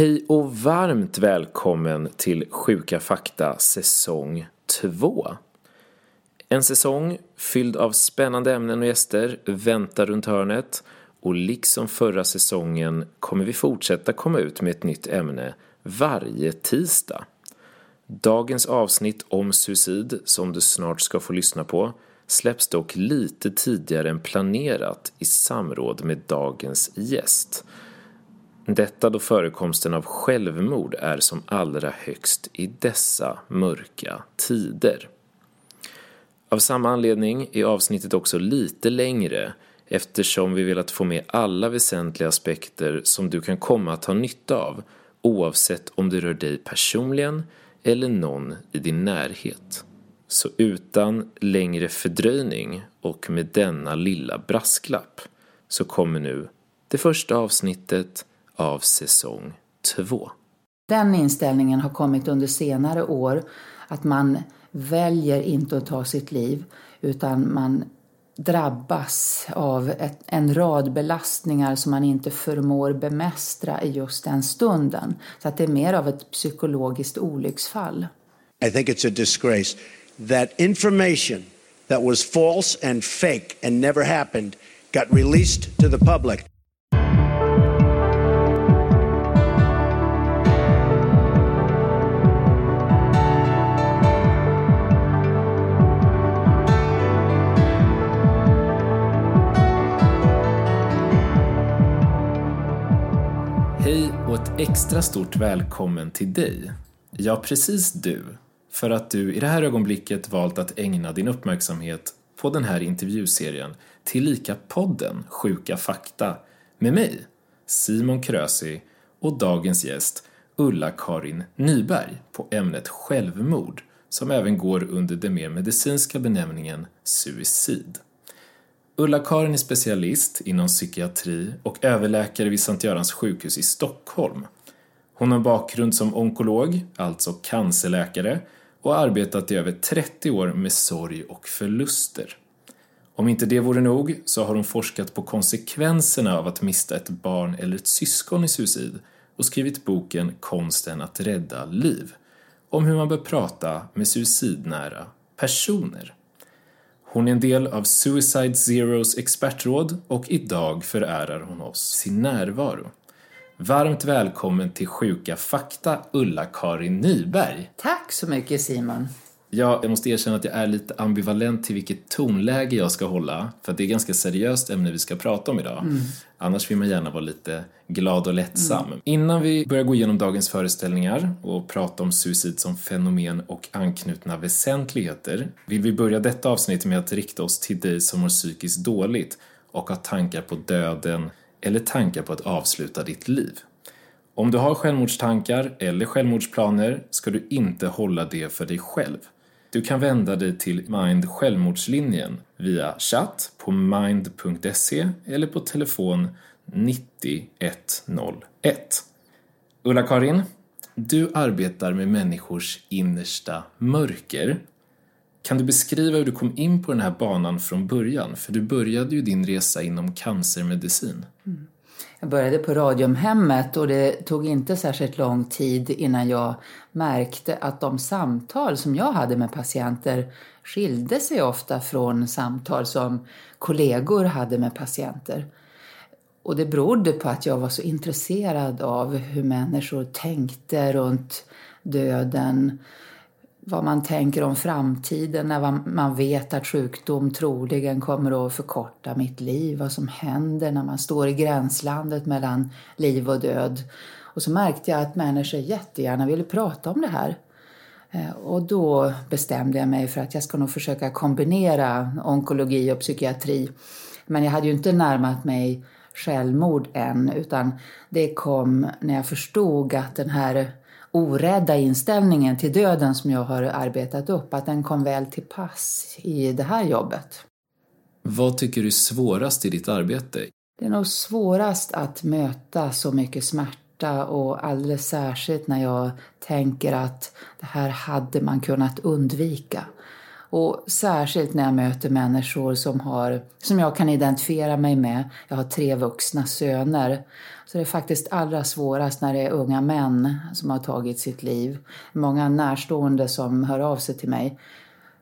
Hej och varmt välkommen till Sjuka fakta säsong 2. En säsong fylld av spännande ämnen och gäster väntar runt hörnet och liksom förra säsongen kommer vi fortsätta komma ut med ett nytt ämne varje tisdag. Dagens avsnitt om suicid, som du snart ska få lyssna på, släpps dock lite tidigare än planerat i samråd med dagens gäst. Detta då förekomsten av självmord är som allra högst i dessa mörka tider. Av samma anledning är avsnittet också lite längre eftersom vi velat få med alla väsentliga aspekter som du kan komma att ha nytta av oavsett om det rör dig personligen eller någon i din närhet. Så utan längre fördröjning och med denna lilla brasklapp så kommer nu det första avsnittet av säsong 2. Den inställningen har kommit under senare år att man väljer inte att ta sitt liv utan man drabbas av ett, en rad belastningar som man inte förmår bemästra i just den stunden. Så att det är mer av ett psykologiskt olycksfall. I think it's a disgrace that information that was false and fake and never happened got released to the public. Extra stort välkommen till dig. Ja, precis du. För att du i det här ögonblicket valt att ägna din uppmärksamhet på den här intervjuserien tillika podden Sjuka fakta med mig, Simon Krösi och dagens gäst Ulla-Karin Nyberg på ämnet självmord som även går under den mer medicinska benämningen suicid. Ulla-Karin är specialist inom psykiatri och överläkare vid Sankt Görans sjukhus i Stockholm. Hon har bakgrund som onkolog, alltså cancerläkare, och har arbetat i över 30 år med sorg och förluster. Om inte det vore nog så har hon forskat på konsekvenserna av att mista ett barn eller ett syskon i suicid och skrivit boken Konsten att rädda liv om hur man bör prata med suicidnära personer. Hon är en del av Suicide Zeros expertråd och idag förärar hon oss sin närvaro. Varmt välkommen till Sjuka fakta, Ulla-Karin Nyberg. Tack så mycket Simon. Ja, jag måste erkänna att jag är lite ambivalent till vilket tonläge jag ska hålla. För det är ganska seriöst ämne vi ska prata om idag. Mm. Annars vill man gärna vara lite glad och lättsam. Mm. Innan vi börjar gå igenom dagens föreställningar och prata om suicid som fenomen och anknutna väsentligheter vill vi börja detta avsnitt med att rikta oss till dig som mår psykiskt dåligt och har tankar på döden eller tankar på att avsluta ditt liv. Om du har självmordstankar eller självmordsplaner ska du inte hålla det för dig själv. Du kan vända dig till Mind Självmordslinjen via chatt på mind.se eller på telefon 90 101. Ulla-Karin, du arbetar med människors innersta mörker. Kan du beskriva hur du kom in på den här banan från början? För du började ju din resa inom cancermedicin. Mm. Jag började på Radiumhemmet och det tog inte särskilt lång tid innan jag märkte att de samtal som jag hade med patienter skilde sig ofta från samtal som kollegor hade med patienter. Och det berodde på att jag var så intresserad av hur människor tänkte runt döden, vad man tänker om framtiden när man vet att sjukdom troligen kommer att förkorta mitt liv, vad som händer när man står i gränslandet mellan liv och död. Och så märkte jag att människor jättegärna ville prata om det här. Eh, och då bestämde jag mig för att jag ska nog försöka kombinera onkologi och psykiatri. Men jag hade ju inte närmat mig självmord än, utan det kom när jag förstod att den här orädda inställningen till döden som jag har arbetat upp, att den kom väl till pass i det här jobbet. Vad tycker du är svårast i ditt arbete? Det är nog svårast att möta så mycket smärta och alldeles särskilt när jag tänker att det här hade man kunnat undvika. Och särskilt när jag möter människor som, har, som jag kan identifiera mig med. Jag har tre vuxna söner. Så det är faktiskt allra svårast när det är unga män som har tagit sitt liv. Många närstående som hör av sig till mig.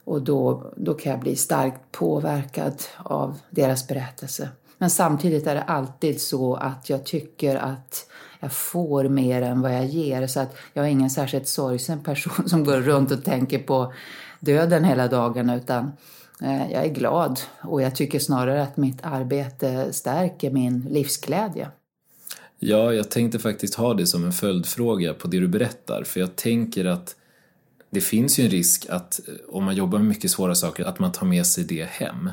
Och då, då kan jag bli starkt påverkad av deras berättelse. Men samtidigt är det alltid så att jag tycker att jag får mer än vad jag ger. Så att jag är ingen särskilt sorgsen person som går runt och tänker på döden hela dagen utan eh, jag är glad och jag tycker snarare att mitt arbete stärker min livsglädje. Ja, jag tänkte faktiskt ha det som en följdfråga på det du berättar för jag tänker att det finns ju en risk att eh, om man jobbar med mycket svåra saker att man tar med sig det hem.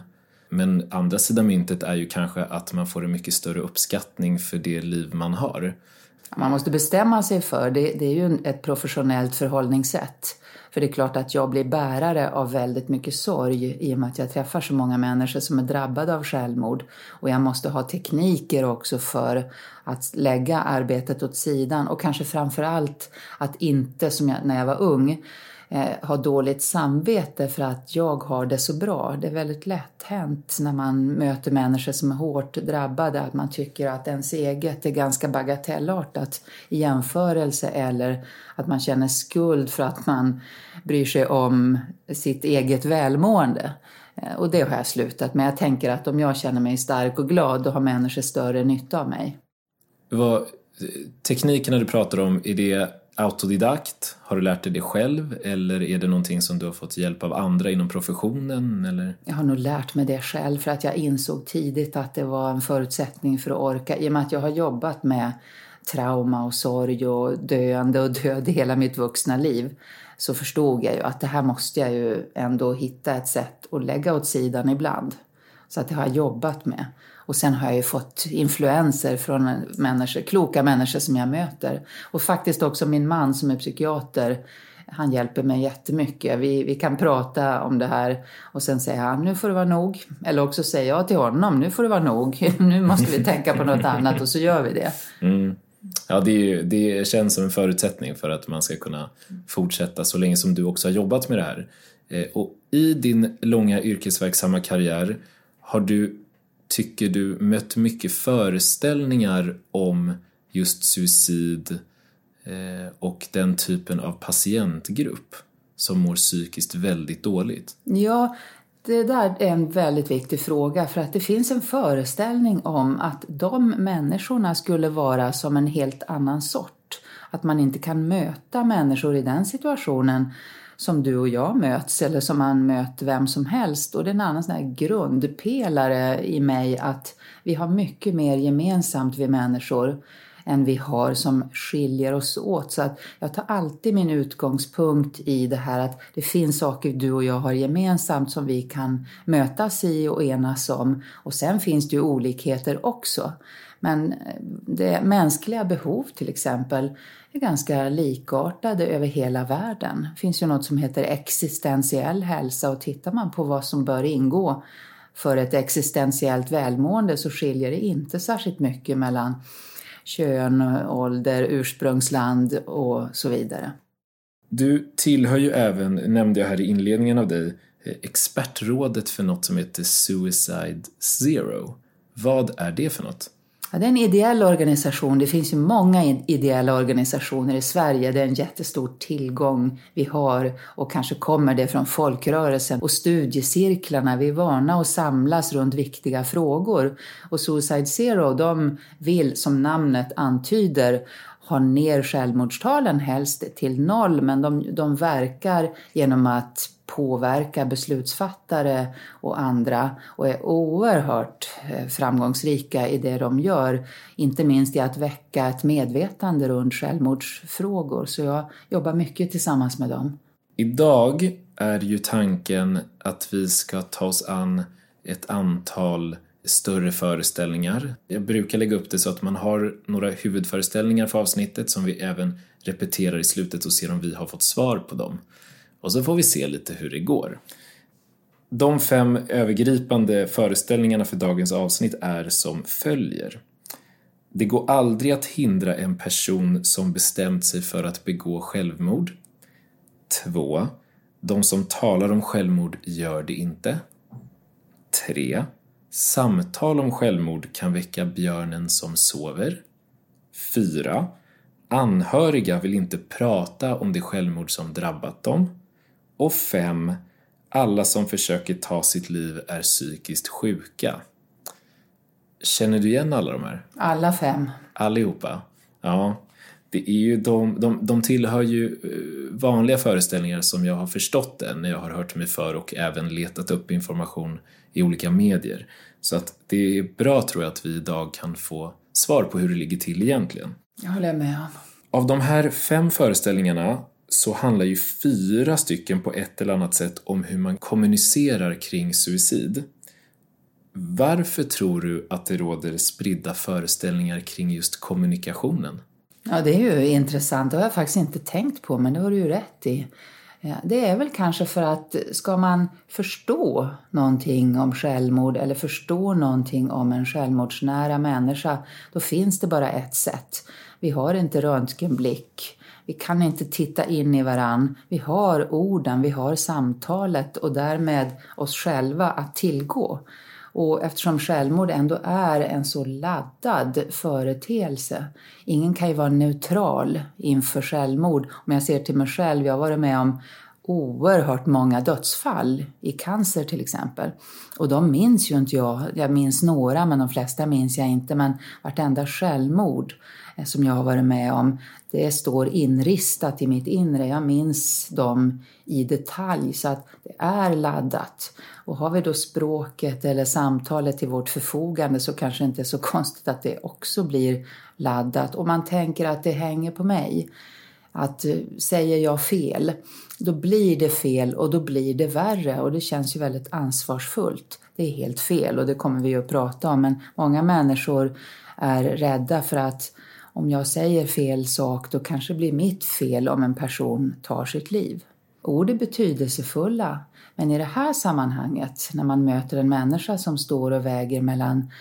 Men andra sidan myntet är ju kanske att man får en mycket större uppskattning för det liv man har. Man måste bestämma sig för, det, det är ju ett professionellt förhållningssätt. För det är klart att jag blir bärare av väldigt mycket sorg i och med att jag träffar så många människor som är drabbade av självmord. Och jag måste ha tekniker också för att lägga arbetet åt sidan och kanske framför allt att inte, som jag, när jag var ung, Eh, ha dåligt samvete för att jag har det så bra. Det är väldigt lätt hänt när man möter människor som är hårt drabbade att man tycker att ens eget är ganska bagatellartat i jämförelse eller att man känner skuld för att man bryr sig om sitt eget välmående. Eh, och det har jag slutat med. Jag tänker att om jag känner mig stark och glad då har människor större nytta av mig. Vad, eh, teknikerna du pratar om, är det autodidakt? Har du lärt dig det själv eller är det någonting som du har fått hjälp av andra inom professionen? Eller? Jag har nog lärt mig det själv för att jag insåg tidigt att det var en förutsättning för att orka. I och med att jag har jobbat med trauma och sorg och döende och död i hela mitt vuxna liv så förstod jag ju att det här måste jag ju ändå hitta ett sätt att lägga åt sidan ibland. Så att det har jag jobbat med. Och sen har jag ju fått influenser från människor, kloka människor som jag möter. Och faktiskt också min man som är psykiater. Han hjälper mig jättemycket. Vi, vi kan prata om det här och sen säger han nu får det vara nog. Eller också säger jag till honom nu får det vara nog. nu måste vi tänka på något annat och så gör vi det. Mm. Ja, det, är, det känns som en förutsättning för att man ska kunna fortsätta så länge som du också har jobbat med det här. Eh, och i din långa yrkesverksamma karriär har du tycker du mött mycket föreställningar om just suicid eh, och den typen av patientgrupp som mår psykiskt väldigt dåligt? Ja, det där är en väldigt viktig fråga för att det finns en föreställning om att de människorna skulle vara som en helt annan sort. Att man inte kan möta människor i den situationen som du och jag möts eller som man möter vem som helst. Och det är en annan sån här grundpelare i mig att vi har mycket mer gemensamt vi människor än vi har som skiljer oss åt. Så att jag tar alltid min utgångspunkt i det här att det finns saker du och jag har gemensamt som vi kan mötas i och enas om. Och sen finns det ju olikheter också. Men eh, det mänskliga behov till exempel är ganska likartade över hela världen. Det finns ju något som heter existentiell hälsa och tittar man på vad som bör ingå för ett existentiellt välmående så skiljer det inte särskilt mycket mellan kön, ålder, ursprungsland och så vidare. Du tillhör ju även, nämnde jag här i inledningen av dig, eh, expertrådet för något som heter Suicide Zero. Vad är det för något? Ja, det är en ideell organisation. Det finns ju många ideella organisationer i Sverige. Det är en jättestor tillgång vi har och kanske kommer det från folkrörelsen och studiecirklarna. Vi är vana att samlas runt viktiga frågor. Och Suicide Zero, de vill som namnet antyder ha ner självmordstalen helst till noll men de, de verkar genom att påverka beslutsfattare och andra och är oerhört eh, framgångsrika i det de gör. Inte minst i att väcka ett medvetande runt självmordsfrågor. Så jag jobbar mycket tillsammans med dem. Idag är ju tanken att vi ska ta oss an ett antal större föreställningar. Jag brukar lägga upp det så att man har några huvudföreställningar för avsnittet som vi även repeterar i slutet och ser om vi har fått svar på dem. Och så får vi se lite hur det går. De fem övergripande föreställningarna för dagens avsnitt är som följer. Det går aldrig att hindra en person som bestämt sig för att begå självmord. 2. De som talar om självmord gör det inte. 3. Samtal om självmord kan väcka björnen som sover. 4. Anhöriga vill inte prata om det självmord som drabbat dem. Och 5. Alla som försöker ta sitt liv är psykiskt sjuka. Känner du igen alla de här? Alla fem. Allihopa? Ja. Det är ju de, de, de tillhör ju eh, vanliga föreställningar som jag har förstått det när jag har hört mig för och även letat upp information i olika medier. Så att det är bra tror jag att vi idag kan få svar på hur det ligger till egentligen. Jag håller med om. Av de här fem föreställningarna så handlar ju fyra stycken på ett eller annat sätt om hur man kommunicerar kring suicid. Varför tror du att det råder spridda föreställningar kring just kommunikationen? Ja, det är ju intressant. Det har jag faktiskt inte tänkt på, men det har du ju rätt i. Det är väl kanske för att ska man förstå någonting om självmord eller förstå någonting om en självmordsnära människa, då finns det bara ett sätt. Vi har inte röntgenblick. Vi kan inte titta in i varann. Vi har orden, vi har samtalet och därmed oss själva att tillgå. Och eftersom självmord ändå är en så laddad företeelse. Ingen kan ju vara neutral inför självmord. Om jag ser till mig själv, jag har varit med om oerhört många dödsfall i cancer till exempel. Och de minns ju inte jag. Jag minns några men de flesta minns jag inte. Men vartenda självmord som jag har varit med om, det står inristat i mitt inre. Jag minns dem i detalj så att det är laddat. Och har vi då språket eller samtalet till vårt förfogande så kanske det inte är så konstigt att det också blir laddat. Och man tänker att det hänger på mig. Att eh, säger jag fel, då blir det fel och då blir det värre och det känns ju väldigt ansvarsfullt. Det är helt fel och det kommer vi att prata om men många människor är rädda för att om jag säger fel sak då kanske det blir mitt fel om en person tar sitt liv. Ord är betydelsefulla, men i det här sammanhanget när man möter en människa som står och väger mellan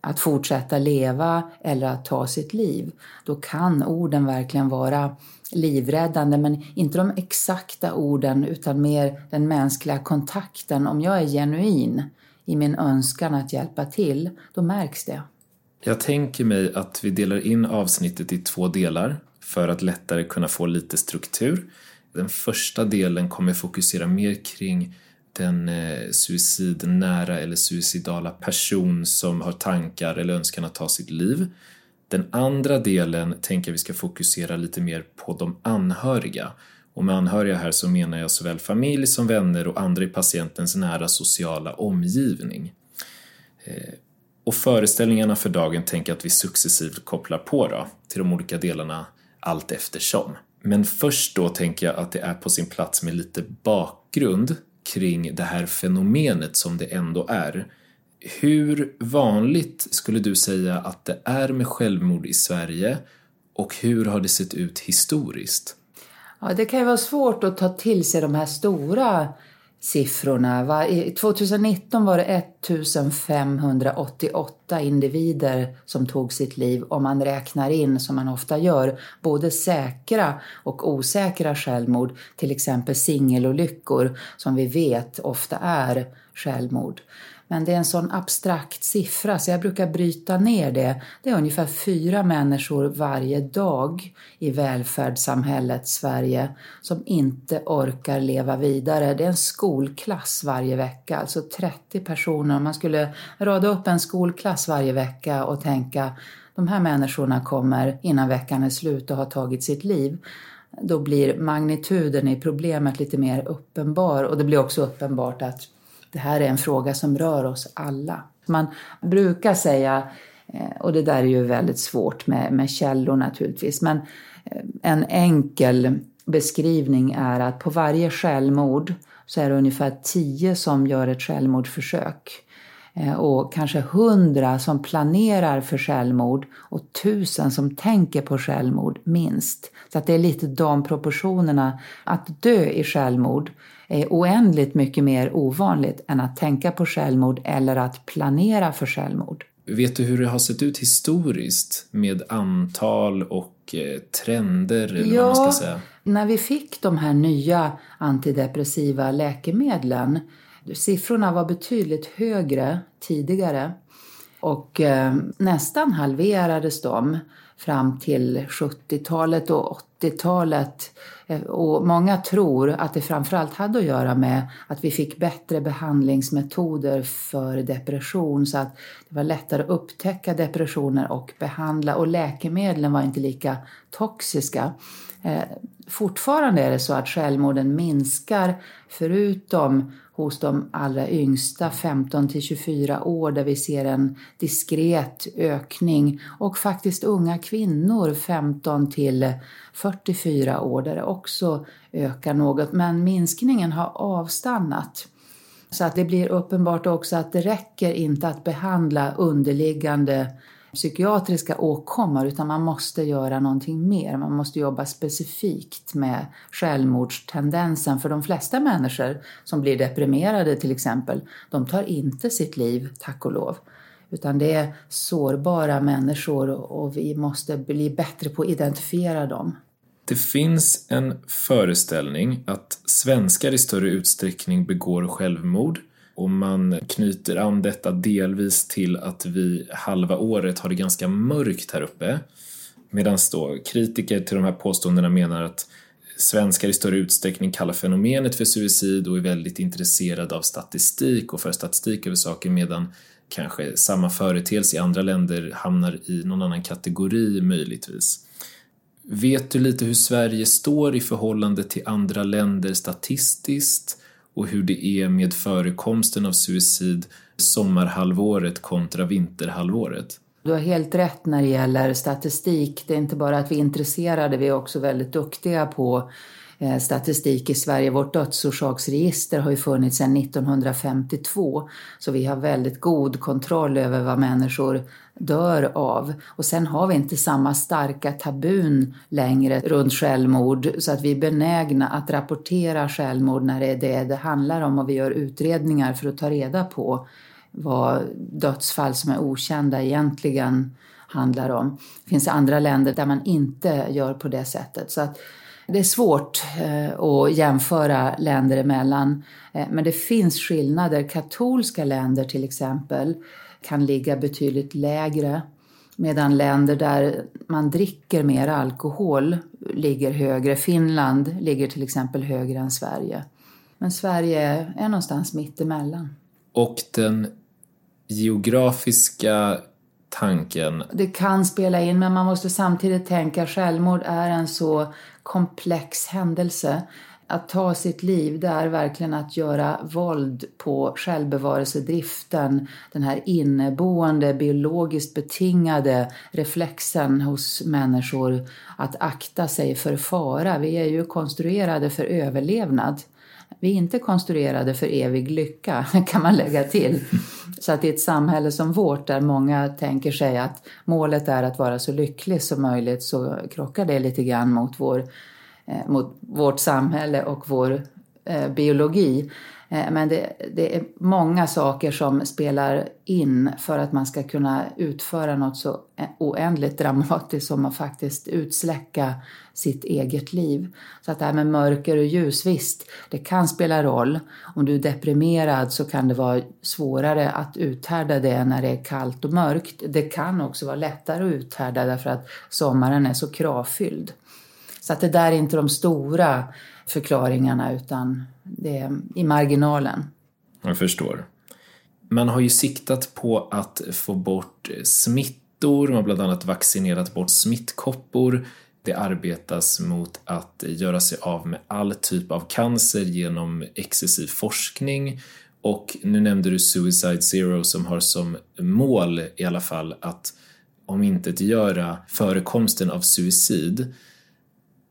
att fortsätta leva eller att ta sitt liv, då kan orden verkligen vara livräddande, men inte de exakta orden utan mer den mänskliga kontakten. Om jag är genuin i min önskan att hjälpa till, då märks det. Jag tänker mig att vi delar in avsnittet i två delar för att lättare kunna få lite struktur. Den första delen kommer fokusera mer kring den eh, suicidnära eller suicidala person som har tankar eller önskan att ta sitt liv. Den andra delen tänker jag vi ska fokusera lite mer på de anhöriga. Och med anhöriga här så menar jag såväl familj som vänner och andra i patientens nära sociala omgivning. Eh, och föreställningarna för dagen tänker jag att vi successivt kopplar på då, till de olika delarna allt eftersom. Men först då tänker jag att det är på sin plats med lite bakgrund kring det här fenomenet som det ändå är. Hur vanligt skulle du säga att det är med självmord i Sverige och hur har det sett ut historiskt? Ja, det kan ju vara svårt att ta till sig de här stora siffrorna. 2019 var det 1588 individer som tog sitt liv om man räknar in, som man ofta gör, både säkra och osäkra självmord, till exempel singelolyckor som vi vet ofta är självmord. Men det är en sån abstrakt siffra så jag brukar bryta ner det. Det är ungefär fyra människor varje dag i välfärdssamhället Sverige som inte orkar leva vidare. Det är en skolklass varje vecka, alltså 30 personer. Man skulle rada upp en skolklass varje vecka och tänka de här människorna kommer innan veckan är slut och har tagit sitt liv då blir magnituden i problemet lite mer uppenbar och det blir också uppenbart att det här är en fråga som rör oss alla. Man brukar säga, eh, och det där är ju väldigt svårt med, med källor naturligtvis, men eh, en enkel beskrivning är att på varje självmord så är det ungefär tio som gör ett självmordsförsök eh, och kanske hundra som planerar för självmord och tusen som tänker på självmord minst. Så att det är lite de proportionerna. Att dö i självmord är oändligt mycket mer ovanligt än att tänka på självmord eller att planera för självmord. Vet du hur det har sett ut historiskt med antal och eh, trender eller ja, vad man ska säga? När vi fick de här nya antidepressiva läkemedlen, siffrorna var betydligt högre tidigare och eh, nästan halverades de fram till 70-talet och 80-talet. Eh, och många tror att det framförallt hade att göra med att vi fick bättre behandlingsmetoder för depression så att det var lättare att upptäcka depressioner och behandla och läkemedlen var inte lika toxiska. Eh, fortfarande är det så att självmorden minskar förutom hos de allra yngsta, 15 till 24 år, där vi ser en diskret ökning. Och faktiskt unga kvinnor, 15 till 44 år, där det också ökar något. Men minskningen har avstannat. Så att det blir uppenbart också att det räcker inte att behandla underliggande psykiatriska åkommor utan man måste göra någonting mer. Man måste jobba specifikt med självmordstendensen för de flesta människor som blir deprimerade till exempel, de tar inte sitt liv, tack och lov. Utan det är sårbara människor och vi måste bli bättre på att identifiera dem. Det finns en föreställning att svenskar i större utsträckning begår självmord och man knyter an detta delvis till att vi halva året har det ganska mörkt här uppe. Medan då kritiker till de här påståendena menar att svenskar i större utsträckning kallar fenomenet för suicid och är väldigt intresserade av statistik och för statistik över saker medan kanske samma företeelse i andra länder hamnar i någon annan kategori möjligtvis. Vet du lite hur Sverige står i förhållande till andra länder statistiskt? Och hur det är med förekomsten av suicid sommarhalvåret kontra vinterhalvåret. Du har helt rätt när det gäller statistik. Det är inte bara att vi är intresserade, vi är också väldigt duktiga på Eh, statistik i Sverige. Vårt dödsorsaksregister har ju funnits sedan 1952 så vi har väldigt god kontroll över vad människor dör av. Och sen har vi inte samma starka tabun längre runt självmord så att vi är benägna att rapportera självmord när det är det det handlar om och vi gör utredningar för att ta reda på vad dödsfall som är okända egentligen handlar om. Det finns andra länder där man inte gör på det sättet. Så att det är svårt eh, att jämföra länder emellan. Eh, men det finns skillnader. Katolska länder till exempel kan ligga betydligt lägre. Medan länder där man dricker mer alkohol ligger högre. Finland ligger till exempel högre än Sverige. Men Sverige är någonstans mittemellan. Och den geografiska tanken? Det kan spela in, men man måste samtidigt tänka att självmord är en så komplex händelse att ta sitt liv, det är verkligen att göra våld på självbevarelsedriften, den här inneboende, biologiskt betingade reflexen hos människor att akta sig för fara. Vi är ju konstruerade för överlevnad. Vi är inte konstruerade för evig lycka, kan man lägga till. Så att i ett samhälle som vårt, där många tänker sig att målet är att vara så lycklig som möjligt, så krockar det lite grann mot vår eh, mot vårt samhälle och vår eh, biologi. Eh, men det, det, är många saker som spelar in för att man ska kunna utföra något så eh, oändligt dramatiskt som att faktiskt utsläcka sitt eget liv. Så att det här med mörker och ljus, visst, det kan spela roll. Om du är deprimerad så kan det vara svårare att uthärda det när det är kallt och mörkt. Det kan också vara lättare att uthärda därför att sommaren är så kravfylld. Så att det där är inte de stora förklaringarna utan det är i marginalen. Jag förstår. Man har ju siktat på att få bort smittor, man har bland annat vaccinerat bort smittkoppor. Det arbetas mot att göra sig av med all typ av cancer genom excessiv forskning och nu nämnde du Suicide Zero som har som mål i alla fall att om inte göra förekomsten av suicid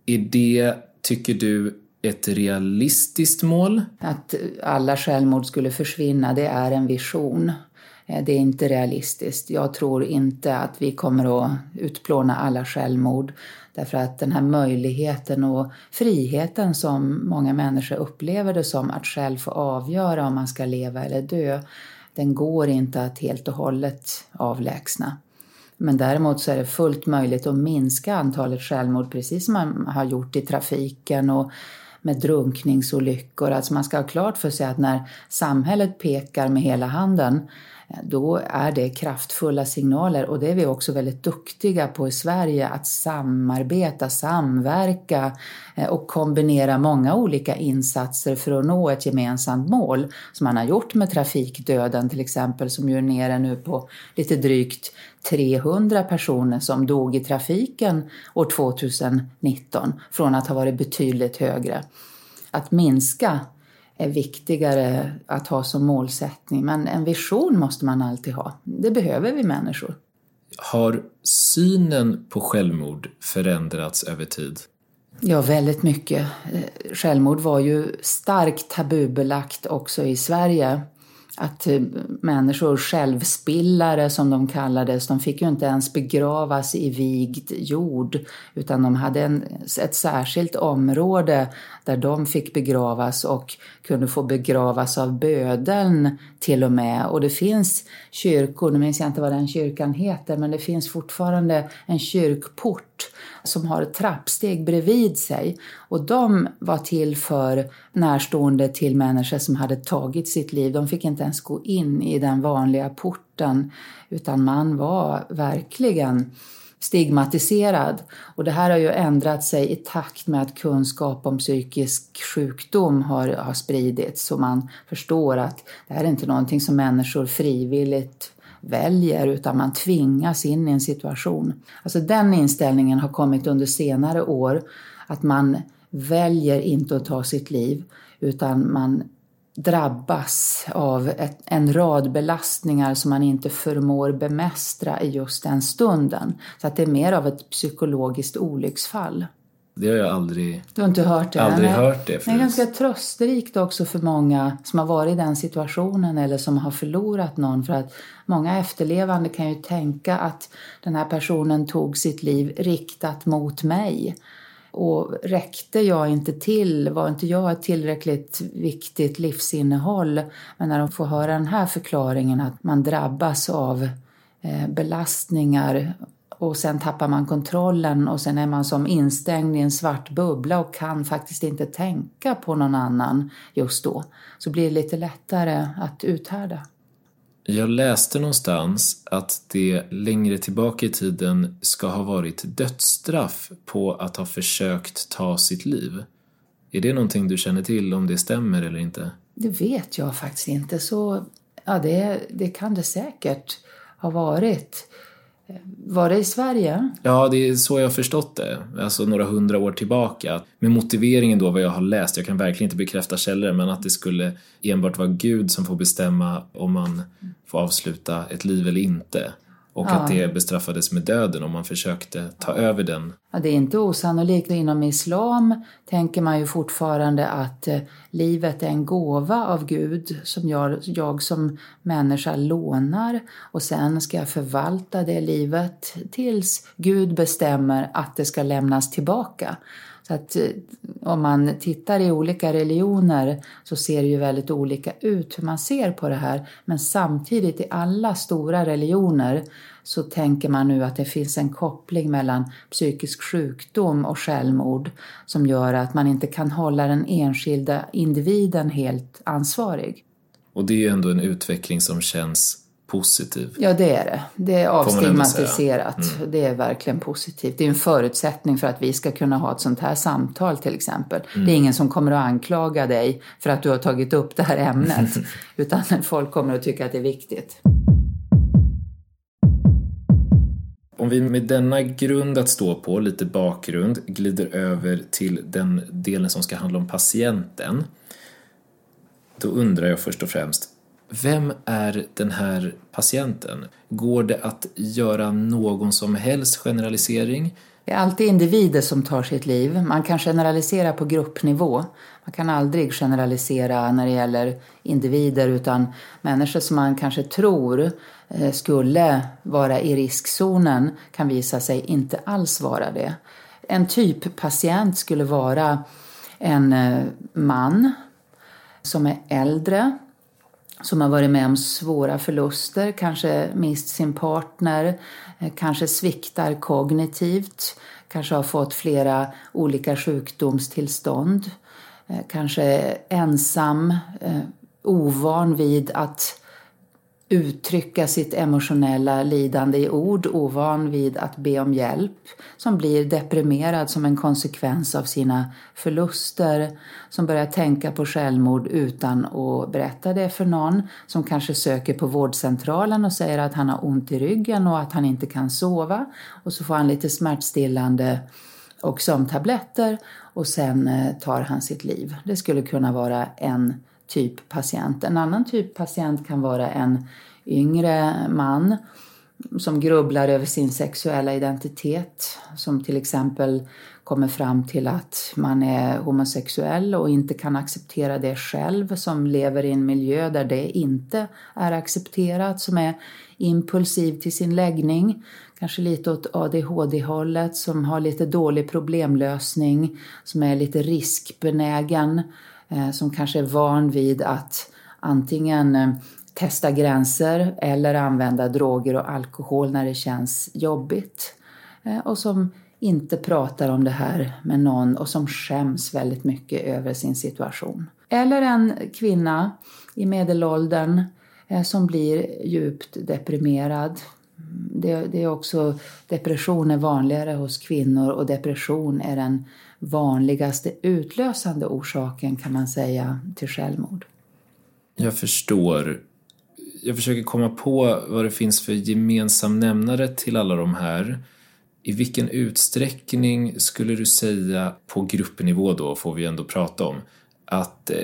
är det, tycker du, ett realistiskt mål? Att alla självmord skulle försvinna, det är en vision. Eh, det är inte realistiskt. Jag tror inte att vi kommer att utplåna alla självmord. Därför att den här möjligheten och friheten som många människor upplever det som att själv få avgöra om man ska leva eller dö den går inte att helt och hållet avlägsna. Men däremot så är det fullt möjligt att minska antalet självmord precis som man har gjort i trafiken och med drunkningsolyckor. Alltså man ska ha klart för sig att när samhället pekar med hela handen då är det kraftfulla signaler och det är vi också väldigt duktiga på i Sverige att samarbeta, samverka eh, och kombinera många olika insatser för att nå ett gemensamt mål som man har gjort med trafikdöden till exempel som ju är nere nu på lite drygt 300 personer som dog i trafiken år 2019 från att ha varit betydligt högre. Att minska är viktigare att ha som målsättning. Men en vision måste man alltid ha. Det behöver vi människor. Har synen på självmord förändrats över tid? Ja, väldigt mycket. Självmord var ju starkt tabubelagt också i Sverige att eh, människor, självspillare som de kallades, de fick ju inte ens begravas i vigd jord utan de hade en, ett särskilt område där de fick begravas och kunde få begravas av bödeln till och med. Och det finns kyrkor, nu minns jag inte vad den kyrkan heter, men det finns fortfarande en kyrkport som har ett trappsteg bredvid sig. Och de var till för närstående till människor som hade tagit sitt liv. De fick inte ens gå in i den vanliga porten utan man var verkligen stigmatiserad. Och det här har ju ändrat sig i takt med att kunskap om psykisk sjukdom har, har spridits. Så man förstår att det här är inte någonting som människor frivilligt väljer utan man tvingas in i en situation. Alltså den inställningen har kommit under senare år att man väljer inte att ta sitt liv utan man drabbas av ett, en rad belastningar som man inte förmår bemästra i just den stunden. Så att det är mer av ett psykologiskt olycksfall. Det har jag aldrig, du har inte hört det? aldrig hört det förut. Det är ganska trösterikt också för många som har varit i den situationen eller som har förlorat någon. För att många efterlevande kan ju tänka att den här personen tog sitt liv riktat mot mig. Och räckte jag inte till, var inte jag ett tillräckligt viktigt livsinnehåll? Men när de får höra den här förklaringen att man drabbas av eh, belastningar och sen tappar man kontrollen och sen är man som instängd i en svart bubbla och kan faktiskt inte tänka på någon annan just då. Så blir det lite lättare att uthärda. Jag läste någonstans att det längre tillbaka i tiden ska ha varit dödsstraff på att ha försökt ta sitt liv. Är det någonting du känner till om det stämmer eller inte? Det vet jag faktiskt inte. Så ja, det, det kan det säkert ha varit. Var det i Sverige? Ja, det är så jag har förstått det. Alltså några hundra år tillbaka. Med motiveringen då vad jag har läst, jag kan verkligen inte bekräfta källor, men att det skulle enbart vara Gud som får bestämma om man får avsluta ett liv eller inte. Och ja. att det bestraffades med döden om man försökte ta över den. Ja, det är inte osannolikt. Inom islam tänker man ju fortfarande att eh, livet är en gåva av Gud som jag, jag som människa lånar och sen ska jag förvalta det livet tills Gud bestämmer att det ska lämnas tillbaka. Så att eh, om man tittar i olika religioner så ser det ju väldigt olika ut hur man ser på det här. Men samtidigt i alla stora religioner så tänker man nu att det finns en koppling mellan psykisk sjukdom och självmord som gör att man inte kan hålla den enskilda individen helt ansvarig. Och det är ju ändå en utveckling som känns positiv. Ja, det är det. Det är avstigmatiserat. Mm. Det är verkligen positivt. Det är en förutsättning för att vi ska kunna ha ett sånt här samtal till exempel. Mm. Det är ingen som kommer att anklaga dig för att du har tagit upp det här ämnet. utan folk kommer att tycka att det är viktigt. Om vi med denna grund att stå på, lite bakgrund, glider över till den delen som ska handla om patienten. Då undrar jag först och främst, vem är den här patienten? Går det att göra någon som helst generalisering? Det är alltid individer som tar sitt liv. Man kan generalisera på gruppnivå. Man kan aldrig generalisera när det gäller individer utan människor som man kanske tror eh, skulle vara i riskzonen kan visa sig inte alls vara det. En typ patient skulle vara en eh, man som är äldre som har varit med om svåra förluster, kanske mist sin partner, eh, kanske sviktar kognitivt, kanske har fått flera olika sjukdomstillstånd, eh, kanske ensam, eh, ovan vid att uttrycka sitt emotionella lidande i ord, ovan vid att be om hjälp, som blir deprimerad som en konsekvens av sina förluster, som börjar tänka på självmord utan att berätta det för någon, som kanske söker på vårdcentralen och säger att han har ont i ryggen och att han inte kan sova och så får han lite smärtstillande och sömntabletter och sen eh, tar han sitt liv. Det skulle kunna vara en typ patient. En annan typ patient kan vara en yngre man som grubblar över sin sexuella identitet, som till exempel kommer fram till att man är homosexuell och inte kan acceptera det själv, som lever i en miljö där det inte är accepterat, som är impulsiv till sin läggning, kanske lite åt ADHD-hållet, som har lite dålig problemlösning, som är lite riskbenägen, Eh, som kanske är van vid att antingen eh, testa gränser eller använda droger och alkohol när det känns jobbigt. Eh, och som inte pratar om det här med någon och som skäms väldigt mycket över sin situation. Eller en kvinna i medelåldern som blir djupt deprimerad. Det, det är också, depression är vanligare hos kvinnor och depression är den vanligaste utlösande orsaken kan man säga till självmord. Jag förstår. Jag försöker komma på vad det finns för gemensam nämnare till alla de här. I vilken utsträckning skulle du säga, på gruppnivå då får vi ändå prata om, att eh,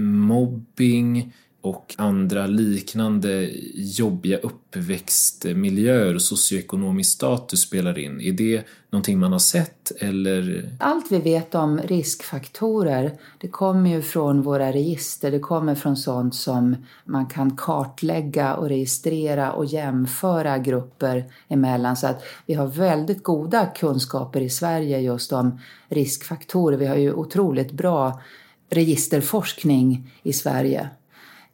mobbing och andra liknande jobbiga uppväxtmiljöer och socioekonomisk status spelar in. Är det någonting man har sett eller? Allt vi vet om riskfaktorer, det kommer ju från våra register. Det kommer från sånt som man kan kartlägga och registrera och jämföra grupper emellan. Så att vi har väldigt goda kunskaper i Sverige just om riskfaktorer. Vi har ju otroligt bra registerforskning i Sverige.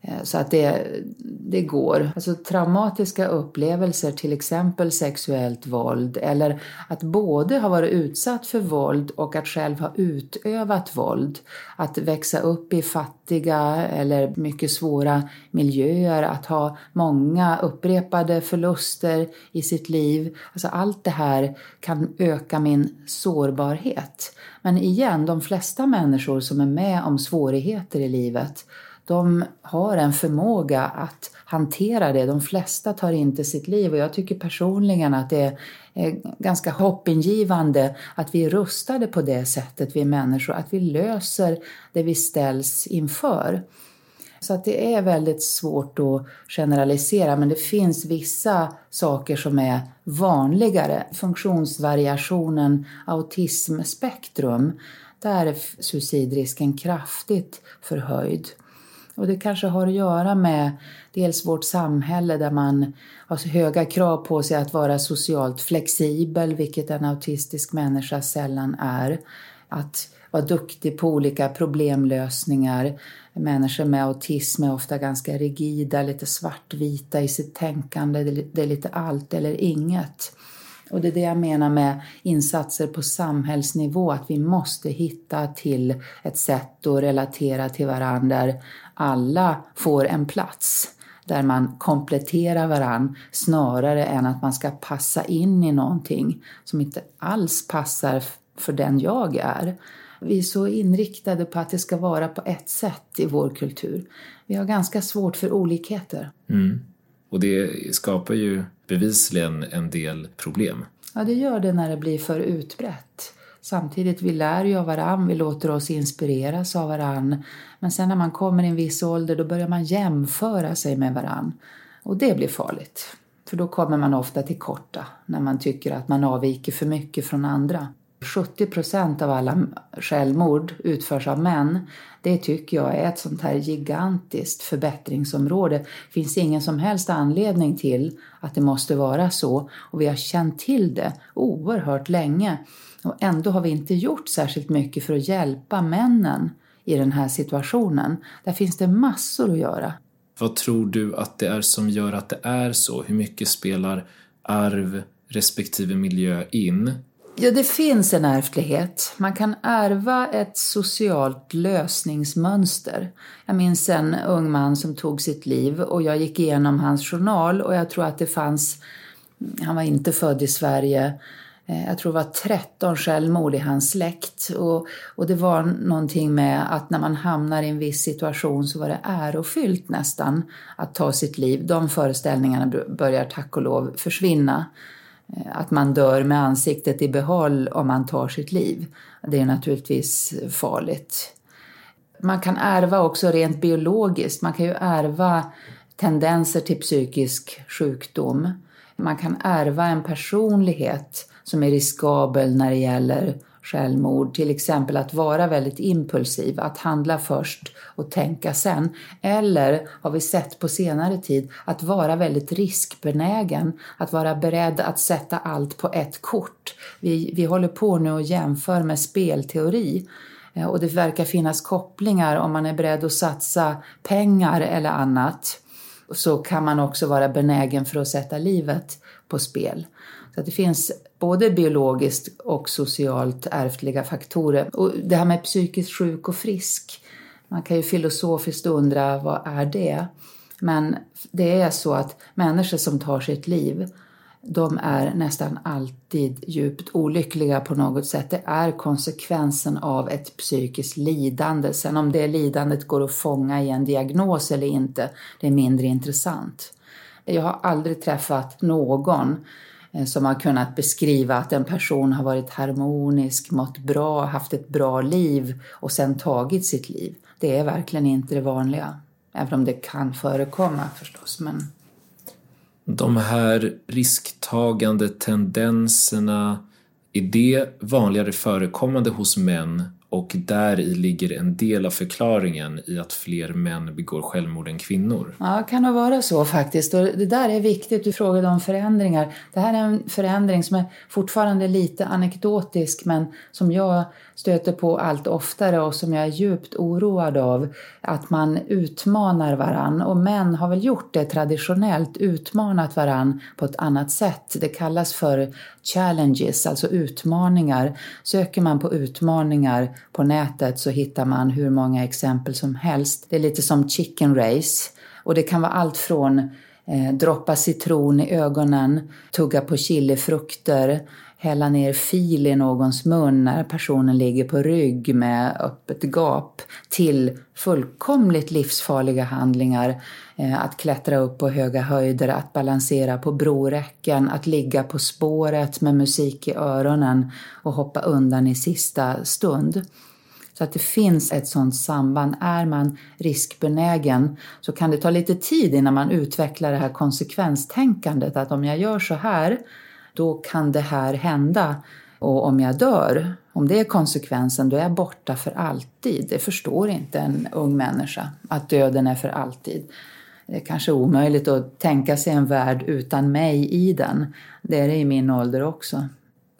Eh, så att det, det går. Alltså traumatiska upplevelser, till exempel sexuellt våld eller att både ha varit utsatt för våld och att själv ha utövat våld. Att växa upp i fattiga eller mycket svåra miljöer, att ha många upprepade förluster i sitt liv. Alltså allt det här kan öka min sårbarhet. Men igen, de flesta människor som är med om svårigheter i livet de har en förmåga att hantera det. De flesta tar inte sitt liv och jag tycker personligen att det är ganska hoppingivande att vi är rustade på det sättet, vi människor, att vi löser det vi ställs inför. Så att det är väldigt svårt att generalisera men det finns vissa saker som är vanligare. Funktionsvariationen autismspektrum, där är suicidrisken kraftigt förhöjd. Och det kanske har att göra med dels vårt samhälle där man har så höga krav på sig att vara socialt flexibel, vilket en autistisk människa sällan är. Att vara duktig på olika problemlösningar. Människor med autism är ofta ganska rigida, lite svartvita i sitt tänkande. Det är lite allt eller inget. Och det är det jag menar med insatser på samhällsnivå, att vi måste hitta till ett sätt att relatera till varandra där alla får en plats där man kompletterar varann snarare än att man ska passa in i någonting som inte alls passar för den jag är. Vi är så inriktade på att det ska vara på ett sätt i vår kultur. Vi har ganska svårt för olikheter. Mm. Och det skapar ju bevisligen en del problem. Ja, det gör det när det blir för utbrett. Samtidigt, vi lär ju av varann, vi låter oss inspireras av varann. Men sen när man kommer i en viss ålder då börjar man jämföra sig med varann. Och det blir farligt. För då kommer man ofta till korta när man tycker att man avviker för mycket från andra. 70 procent av alla självmord utförs av män. Det tycker jag är ett sånt här gigantiskt förbättringsområde. Det finns ingen som helst anledning till att det måste vara så och vi har känt till det oerhört länge. Och ändå har vi inte gjort särskilt mycket för att hjälpa männen i den här situationen. Där finns det massor att göra. Vad tror du att det är som gör att det är så? Hur mycket spelar arv respektive miljö in? Ja, det finns en ärftlighet. Man kan ärva ett socialt lösningsmönster. Jag minns en ung man som tog sitt liv och jag gick igenom hans journal och jag tror att det fanns, han var inte född i Sverige, eh, jag tror det var 13 självmord i hans släkt. Och, och det var någonting med att när man hamnar i en viss situation så var det ärofyllt nästan att ta sitt liv. De föreställningarna börjar tack och lov försvinna. Eh, att man dör med ansiktet i behåll om man tar sitt liv. Det är naturligtvis farligt. Man kan ärva också rent biologiskt. Man kan ju ärva tendenser till psykisk sjukdom. Man kan ärva en personlighet som är riskabel när det gäller självmord. Till exempel att vara väldigt impulsiv, att handla först och tänka sen. Eller, har vi sett på senare tid, att vara väldigt riskbenägen. Att vara beredd att sätta allt på ett kort. Vi, vi håller på nu och jämför med spelteori. Eh, och det verkar finnas kopplingar om man är beredd att satsa pengar eller annat så kan man också vara benägen för att sätta livet på spel. Så det finns både biologiskt och socialt ärftliga faktorer. Och det här med psykiskt sjuk och frisk, man kan ju filosofiskt undra vad är det? Men det är så att människor som tar sitt liv, de är nästan alltid djupt olyckliga på något sätt. Det är konsekvensen av ett psykiskt lidande. Sen om det lidandet går att fånga i en diagnos eller inte, det är mindre intressant. Jag har aldrig träffat någon Eh, som har kunnat beskriva att en person har varit harmonisk, mått bra, haft ett bra liv och sen tagit sitt liv. Det är verkligen inte det vanliga. Även om det kan förekomma förstås. Men... De här risktagande tendenserna, är det vanligare förekommande hos män och där i ligger en del av förklaringen i att fler män begår självmord än kvinnor. Ja, kan det vara så faktiskt. Och det där är viktigt. Du frågade om förändringar. Det här är en förändring som är fortfarande lite anekdotisk men som jag stöter på allt oftare och som jag är djupt oroad av. Att man utmanar varann och män har väl gjort det traditionellt, utmanat varann på ett annat sätt. Det kallas för challenges, alltså utmaningar. Söker man på utmaningar på nätet så hittar man hur många exempel som helst. Det är lite som chicken race och det kan vara allt från eh, droppa citron i ögonen, tugga på chilifrukter, hälla ner fil i någons mun när personen ligger på rygg med öppet gap till fullkomligt livsfarliga handlingar. Eh, att klättra upp på höga höjder, att balansera på broräcken, att ligga på spåret med musik i öronen och hoppa undan i sista stund. Så att det finns ett sådant samband. Är man riskbenägen så kan det ta lite tid innan man utvecklar det här konsekvenstänkandet att om jag gör så här då kan det här hända. Och om jag dör, om det är konsekvensen, då är jag borta för alltid. Det förstår inte en ung människa, att döden är för alltid. Det är kanske omöjligt att tänka sig en värld utan mig i den. Det är det i min ålder också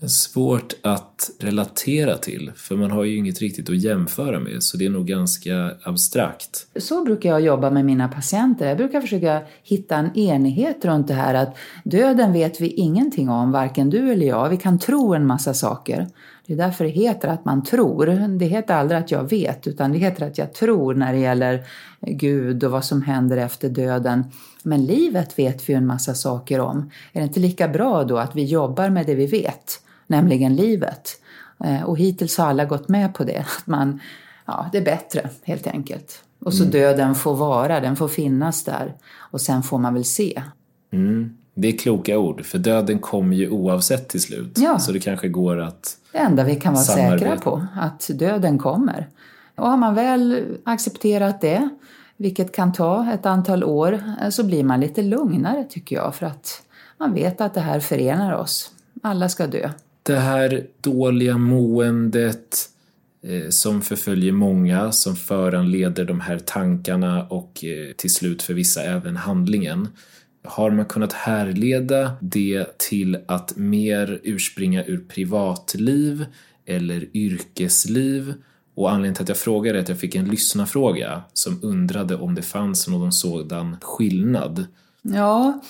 svårt att relatera till för man har ju inget riktigt att jämföra med så det är nog ganska abstrakt. Så brukar jag jobba med mina patienter. Jag brukar försöka hitta en enighet runt det här att döden vet vi ingenting om, varken du eller jag. Vi kan tro en massa saker. Det är därför det heter att man tror. Det heter aldrig att jag vet utan det heter att jag tror när det gäller Gud och vad som händer efter döden. Men livet vet vi ju en massa saker om. Är det inte lika bra då att vi jobbar med det vi vet? Nämligen livet. Eh, och hittills har alla gått med på det, att man, ja, det är bättre helt enkelt. Och så mm. döden får vara, den får finnas där och sen får man väl se. Mm. Det är kloka ord, för döden kommer ju oavsett till slut. Ja. Så det kanske går att Det enda vi kan vara samarbeta. säkra på, att döden kommer. Och har man väl accepterat det, vilket kan ta ett antal år, eh, så blir man lite lugnare tycker jag, för att man vet att det här förenar oss. Alla ska dö det här dåliga måendet eh, som förföljer många, som föranleder de här tankarna och eh, till slut för vissa även handlingen. Har man kunnat härleda det till att mer urspringa ur privatliv eller yrkesliv Och anledningen till att jag frågar är att jag fick en lyssnarfråga som undrade om det fanns någon sådan skillnad. Ja,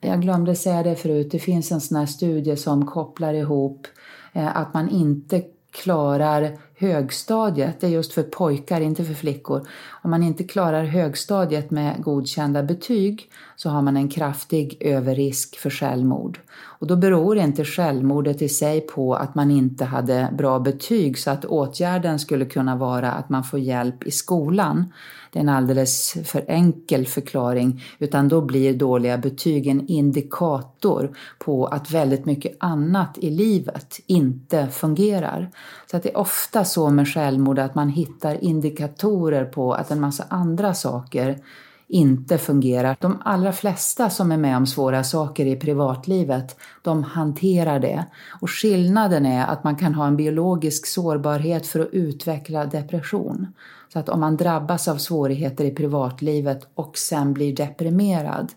jag glömde säga det förut. Det finns en sån här studie som kopplar ihop eh, att man inte klarar högstadiet, det är just för pojkar, inte för flickor. Om man inte klarar högstadiet med godkända betyg så har man en kraftig överrisk för självmord. Och då beror inte självmordet i sig på att man inte hade bra betyg så att åtgärden skulle kunna vara att man får hjälp i skolan. Det är en alldeles för enkel förklaring utan då blir dåliga betyg en indikator på att väldigt mycket annat i livet inte fungerar. Så att det är ofta så med självmord att man hittar indikatorer på att en massa andra saker inte fungerar. De allra flesta som är med om svåra saker i privatlivet, de hanterar det. Och skillnaden är att man kan ha en biologisk sårbarhet för att utveckla depression. Så att om man drabbas av svårigheter i privatlivet och sen blir deprimerad,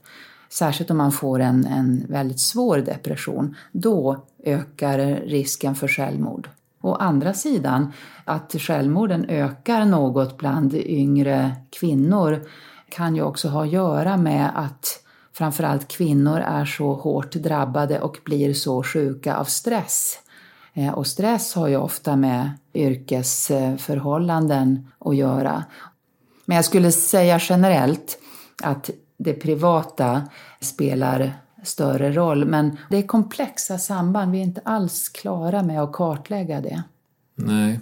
särskilt om man får en, en väldigt svår depression, då ökar risken för självmord. Å andra sidan, att självmorden ökar något bland yngre kvinnor kan ju också ha att göra med att framförallt kvinnor är så hårt drabbade och blir så sjuka av stress. Eh, och stress har ju ofta med yrkesförhållanden att göra. Men jag skulle säga generellt att det privata spelar större roll. Men det är komplexa samband, vi är inte alls klara med att kartlägga det. Nej.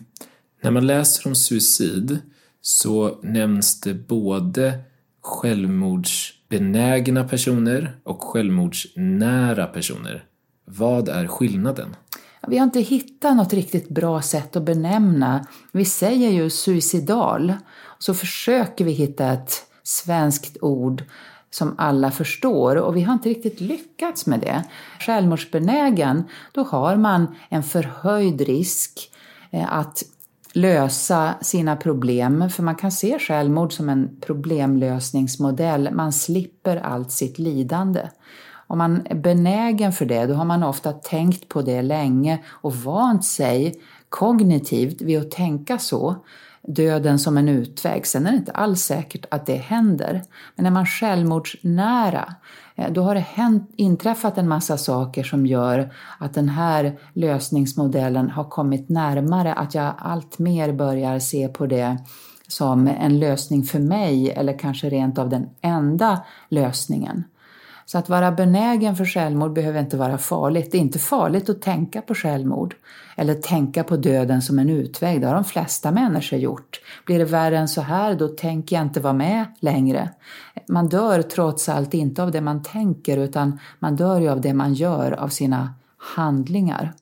När man läser om suicid så nämns det både självmordsbenägna personer och självmordsnära personer. Vad är skillnaden? Vi har inte hittat något riktigt bra sätt att benämna. Vi säger ju suicidal, så försöker vi hitta ett svenskt ord som alla förstår och vi har inte riktigt lyckats med det. Självmordsbenägen, då har man en förhöjd risk eh, att lösa sina problem, för man kan se självmord som en problemlösningsmodell. Man slipper allt sitt lidande. Om man är benägen för det, då har man ofta tänkt på det länge och vant sig kognitivt vid att tänka så döden som en utväg. Sen är det inte alls säkert att det händer. Men är man självmordsnära, eh, då har det hänt, inträffat en massa saker som gör att den här lösningsmodellen har kommit närmare, att jag allt mer börjar se på det som en lösning för mig eller kanske rent av den enda lösningen. Så att vara benägen för självmord behöver inte vara farligt. Det är inte farligt att tänka på självmord eller tänka på döden som en utväg. Det har de flesta människor gjort. Blir det värre än så här, då tänker jag inte vara med längre. Man dör trots allt inte av det man tänker utan man dör ju av det man gör, av sina handlingar.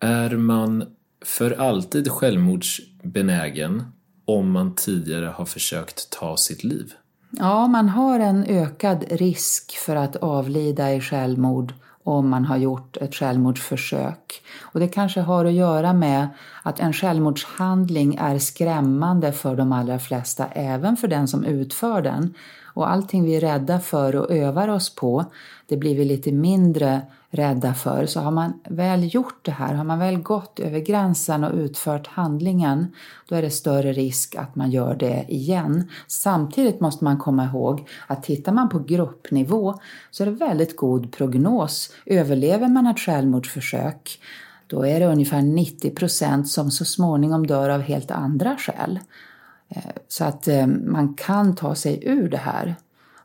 Är man för alltid självmordsbenägen om man tidigare har försökt ta sitt liv? Ja, man har en ökad risk för att avlida i självmord om man har gjort ett självmordsförsök. Och det kanske har att göra med att en självmordshandling är skrämmande för de allra flesta, även för den som utför den. Och allting vi är rädda för och övar oss på, det blir vi lite mindre rädda för. Så har man väl gjort det här, har man väl gått över gränsen och utfört handlingen, då är det större risk att man gör det igen. Samtidigt måste man komma ihåg att tittar man på gruppnivå så är det väldigt god prognos. Överlever man ett självmordsförsök, då är det ungefär 90 procent som så småningom dör av helt andra skäl. Eh, så att eh, man kan ta sig ur det här.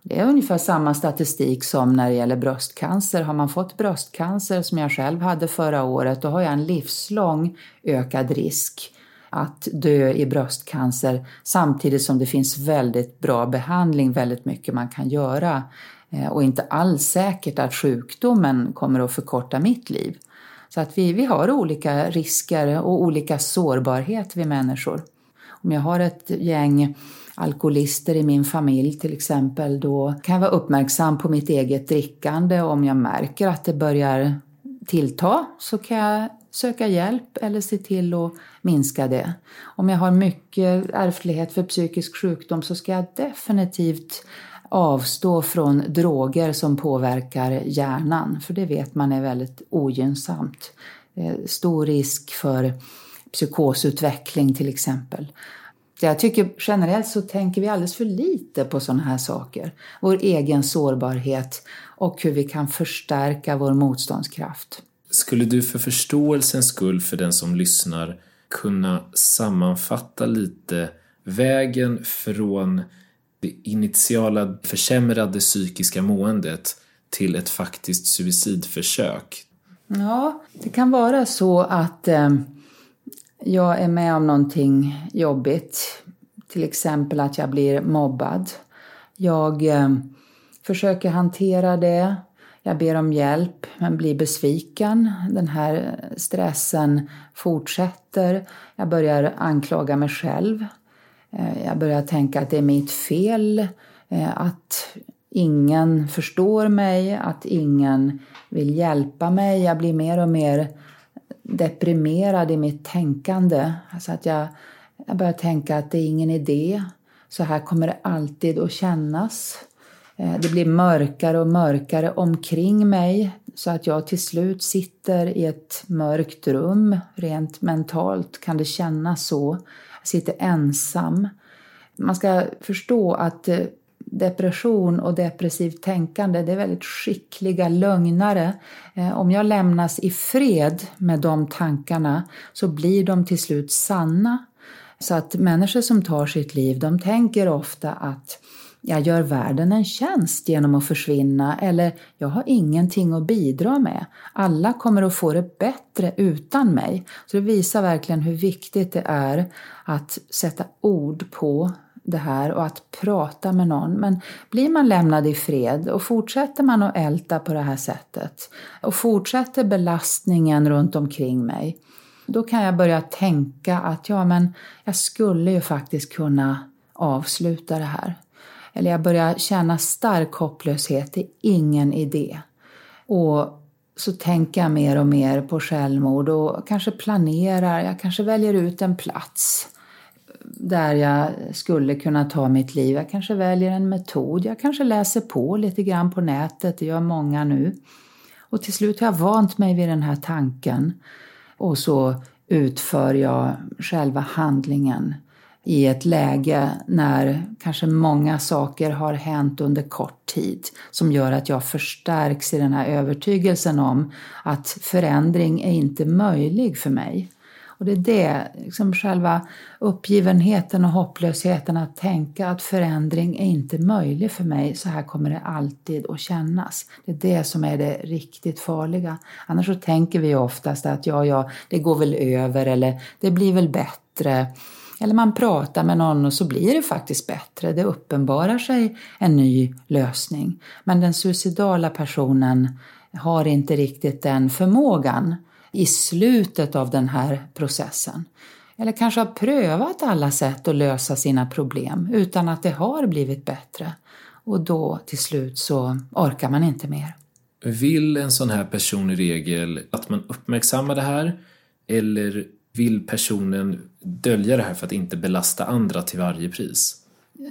Det är ungefär samma statistik som när det gäller bröstcancer. Har man fått bröstcancer som jag själv hade förra året, då har jag en livslång ökad risk att dö i bröstcancer samtidigt som det finns väldigt bra behandling, väldigt mycket man kan göra eh, och inte alls säkert att sjukdomen kommer att förkorta mitt liv. Så att vi, vi har olika risker och olika sårbarhet vi människor. Om jag har ett gäng alkoholister i min familj till exempel, då kan jag vara uppmärksam på mitt eget drickande. Om jag märker att det börjar tillta så kan jag söka hjälp eller se till att minska det. Om jag har mycket ärftlighet för psykisk sjukdom så ska jag definitivt avstå från droger som påverkar hjärnan, för det vet man är väldigt ogynnsamt. Eh, stor risk för psykosutveckling till exempel. Jag tycker generellt så tänker vi alldeles för lite på sådana här saker. Vår egen sårbarhet och hur vi kan förstärka vår motståndskraft. Skulle du för förståelsens skull för den som lyssnar kunna sammanfatta lite vägen från det initiala försämrade psykiska måendet till ett faktiskt suicidförsök? Ja, det kan vara så att eh, jag är med om någonting jobbigt. Till exempel att jag blir mobbad. Jag eh, försöker hantera det. Jag ber om hjälp men blir besviken. Den här stressen fortsätter. Jag börjar anklaga mig själv. Eh, jag börjar tänka att det är mitt fel. Eh, att ingen förstår mig, att ingen vill hjälpa mig. Jag blir mer och mer deprimerad i mitt tänkande. Alltså att jag, jag börjar tänka att det är ingen idé. Så här kommer det alltid att kännas. Eh, det blir mörkare och mörkare omkring mig så att jag till slut sitter i ett mörkt rum. Rent mentalt kan det kännas så. Jag sitter ensam. Man ska förstå att eh, depression och depressivt tänkande, det är väldigt skickliga lögnare. Eh, om jag lämnas i fred med de tankarna så blir de till slut sanna. Så att människor som tar sitt liv, de tänker ofta att jag gör världen en tjänst genom att försvinna eller jag har ingenting att bidra med. Alla kommer att få det bättre utan mig. Så det visar verkligen hur viktigt det är att sätta ord på det här och att prata med någon. Men blir man lämnad i fred och fortsätter man att älta på det här sättet och fortsätter belastningen runt omkring mig, då kan jag börja tänka att ja, men jag skulle ju faktiskt kunna avsluta det här. Eller jag börjar känna stark hopplöshet, det är ingen idé. Och så tänker jag mer och mer på självmord och kanske planerar, jag kanske väljer ut en plats där jag skulle kunna ta mitt liv. Jag kanske väljer en metod, jag kanske läser på lite grann på nätet, det gör många nu. Och till slut har jag vant mig vid den här tanken och så utför jag själva handlingen i ett läge när kanske många saker har hänt under kort tid som gör att jag förstärks i den här övertygelsen om att förändring är inte möjlig för mig. Och det är det, liksom själva uppgivenheten och hopplösheten att tänka att förändring är inte möjlig för mig, så här kommer det alltid att kännas. Det är det som är det riktigt farliga. Annars så tänker vi oftast att ja, ja, det går väl över eller det blir väl bättre. Eller man pratar med någon och så blir det faktiskt bättre. Det uppenbarar sig en ny lösning. Men den suicidala personen har inte riktigt den förmågan i slutet av den här processen. Eller kanske har prövat alla sätt att lösa sina problem utan att det har blivit bättre. Och då till slut så orkar man inte mer. Vill en sån här person i regel att man uppmärksammar det här? Eller vill personen dölja det här för att inte belasta andra till varje pris?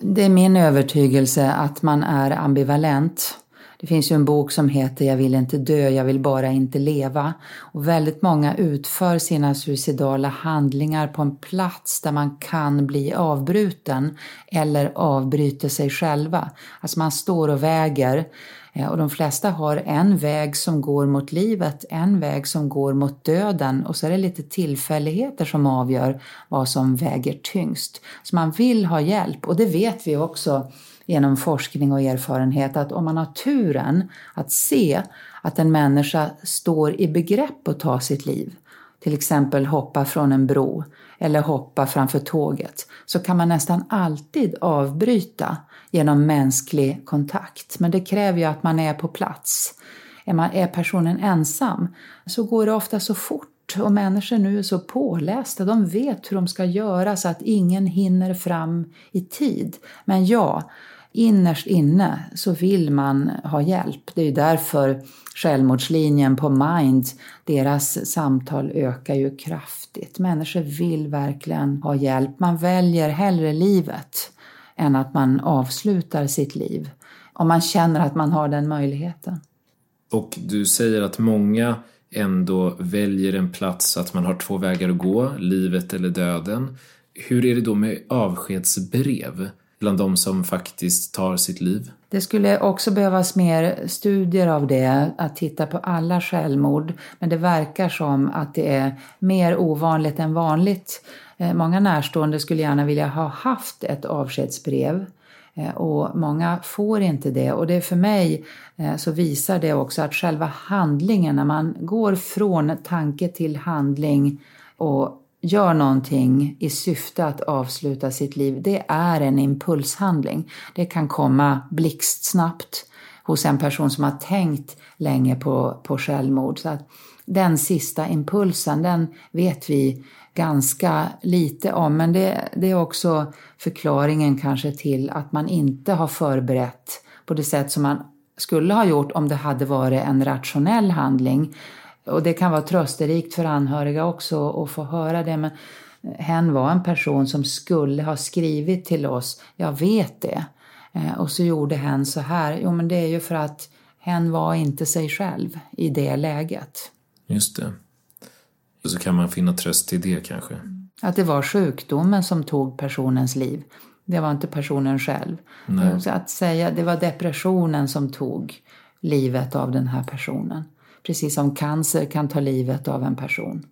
Det är min övertygelse att man är ambivalent. Det finns ju en bok som heter Jag vill inte dö, jag vill bara inte leva. Och väldigt många utför sina suicidala handlingar på en plats där man kan bli avbruten eller avbryter sig själva. Alltså man står och väger eh, och de flesta har en väg som går mot livet, en väg som går mot döden och så är det lite tillfälligheter som avgör vad som väger tyngst. Så man vill ha hjälp och det vet vi också genom forskning och erfarenhet att om man har turen att se att en människa står i begrepp att ta sitt liv, till exempel hoppa från en bro eller hoppa framför tåget, så kan man nästan alltid avbryta genom mänsklig kontakt. Men det kräver ju att man är på plats. Är, man, är personen ensam så går det ofta så fort och människor nu är så pålästa, de vet hur de ska göra så att ingen hinner fram i tid. Men ja, innerst inne så vill man ha hjälp. Det är ju därför självmordslinjen på Mind, deras samtal ökar ju kraftigt. Människor vill verkligen ha hjälp. Man väljer hellre livet än att man avslutar sitt liv. Om man känner att man har den möjligheten. Och du säger att många ändå väljer en plats så att man har två vägar att gå, livet eller döden. Hur är det då med avskedsbrev bland de som faktiskt tar sitt liv? Det skulle också behövas mer studier av det, att titta på alla självmord. Men det verkar som att det är mer ovanligt än vanligt. Eh, många närstående skulle gärna vilja ha haft ett avskedsbrev. Eh, och många får inte det och det för mig eh, så visar det också att själva handlingen, när man går från tanke till handling och gör någonting i syfte att avsluta sitt liv, det är en impulshandling. Det kan komma blixtsnabbt hos en person som har tänkt länge på, på självmord. Så att den sista impulsen, den vet vi ganska lite om. Men det, det är också förklaringen kanske till att man inte har förberett på det sätt som man skulle ha gjort om det hade varit en rationell handling. Och det kan vara trösterikt för anhöriga också att få höra det. Men hen var en person som skulle ha skrivit till oss, jag vet det. Eh, och så gjorde hen så här. Jo men det är ju för att hen var inte sig själv i det läget. Just det. Och så kan man finna tröst i det kanske. Att det var sjukdomen som tog personens liv. Det var inte personen själv. Nej. Så att säga det var depressionen som tog livet av den här personen. Precis som cancer kan ta livet av en person.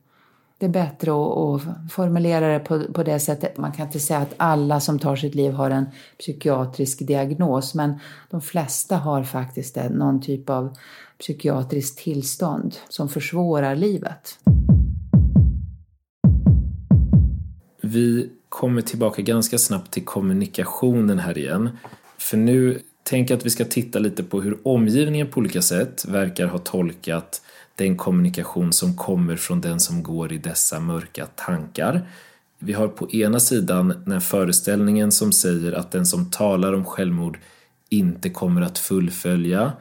Det är bättre att, formulera det på, på det sättet. Man kan inte säga att alla som tar sitt liv har en psykiatrisk diagnos men de flesta har faktiskt någon typ av psykiatriskt tillstånd som försvårar livet. Vi kommer tillbaka ganska snabbt till kommunikationen här igen. För nu tänker att vi ska titta lite på hur omgivningen på olika sätt verkar ha tolkat den kommunikation som kommer från den som går i dessa mörka tankar. Vi har på ena sidan den föreställningen som säger att den som talar om självmord inte kommer att fullfölja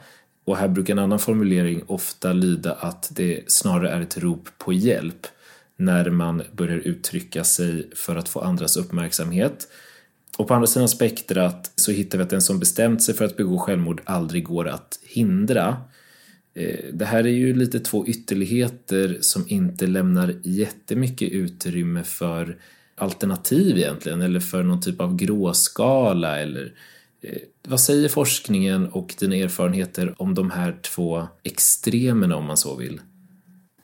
och här brukar en annan formulering ofta lyda att det snarare är ett rop på hjälp när man börjar uttrycka sig för att få andras uppmärksamhet. Och på andra sidan spektrat så hittar vi att den som bestämt sig för att begå självmord aldrig går att hindra. Eh, det här är ju lite två ytterligheter som inte lämnar jättemycket utrymme för alternativ egentligen, eller för någon typ av gråskala eller eh, vad säger forskningen och dina erfarenheter om de här två extremerna om man så vill?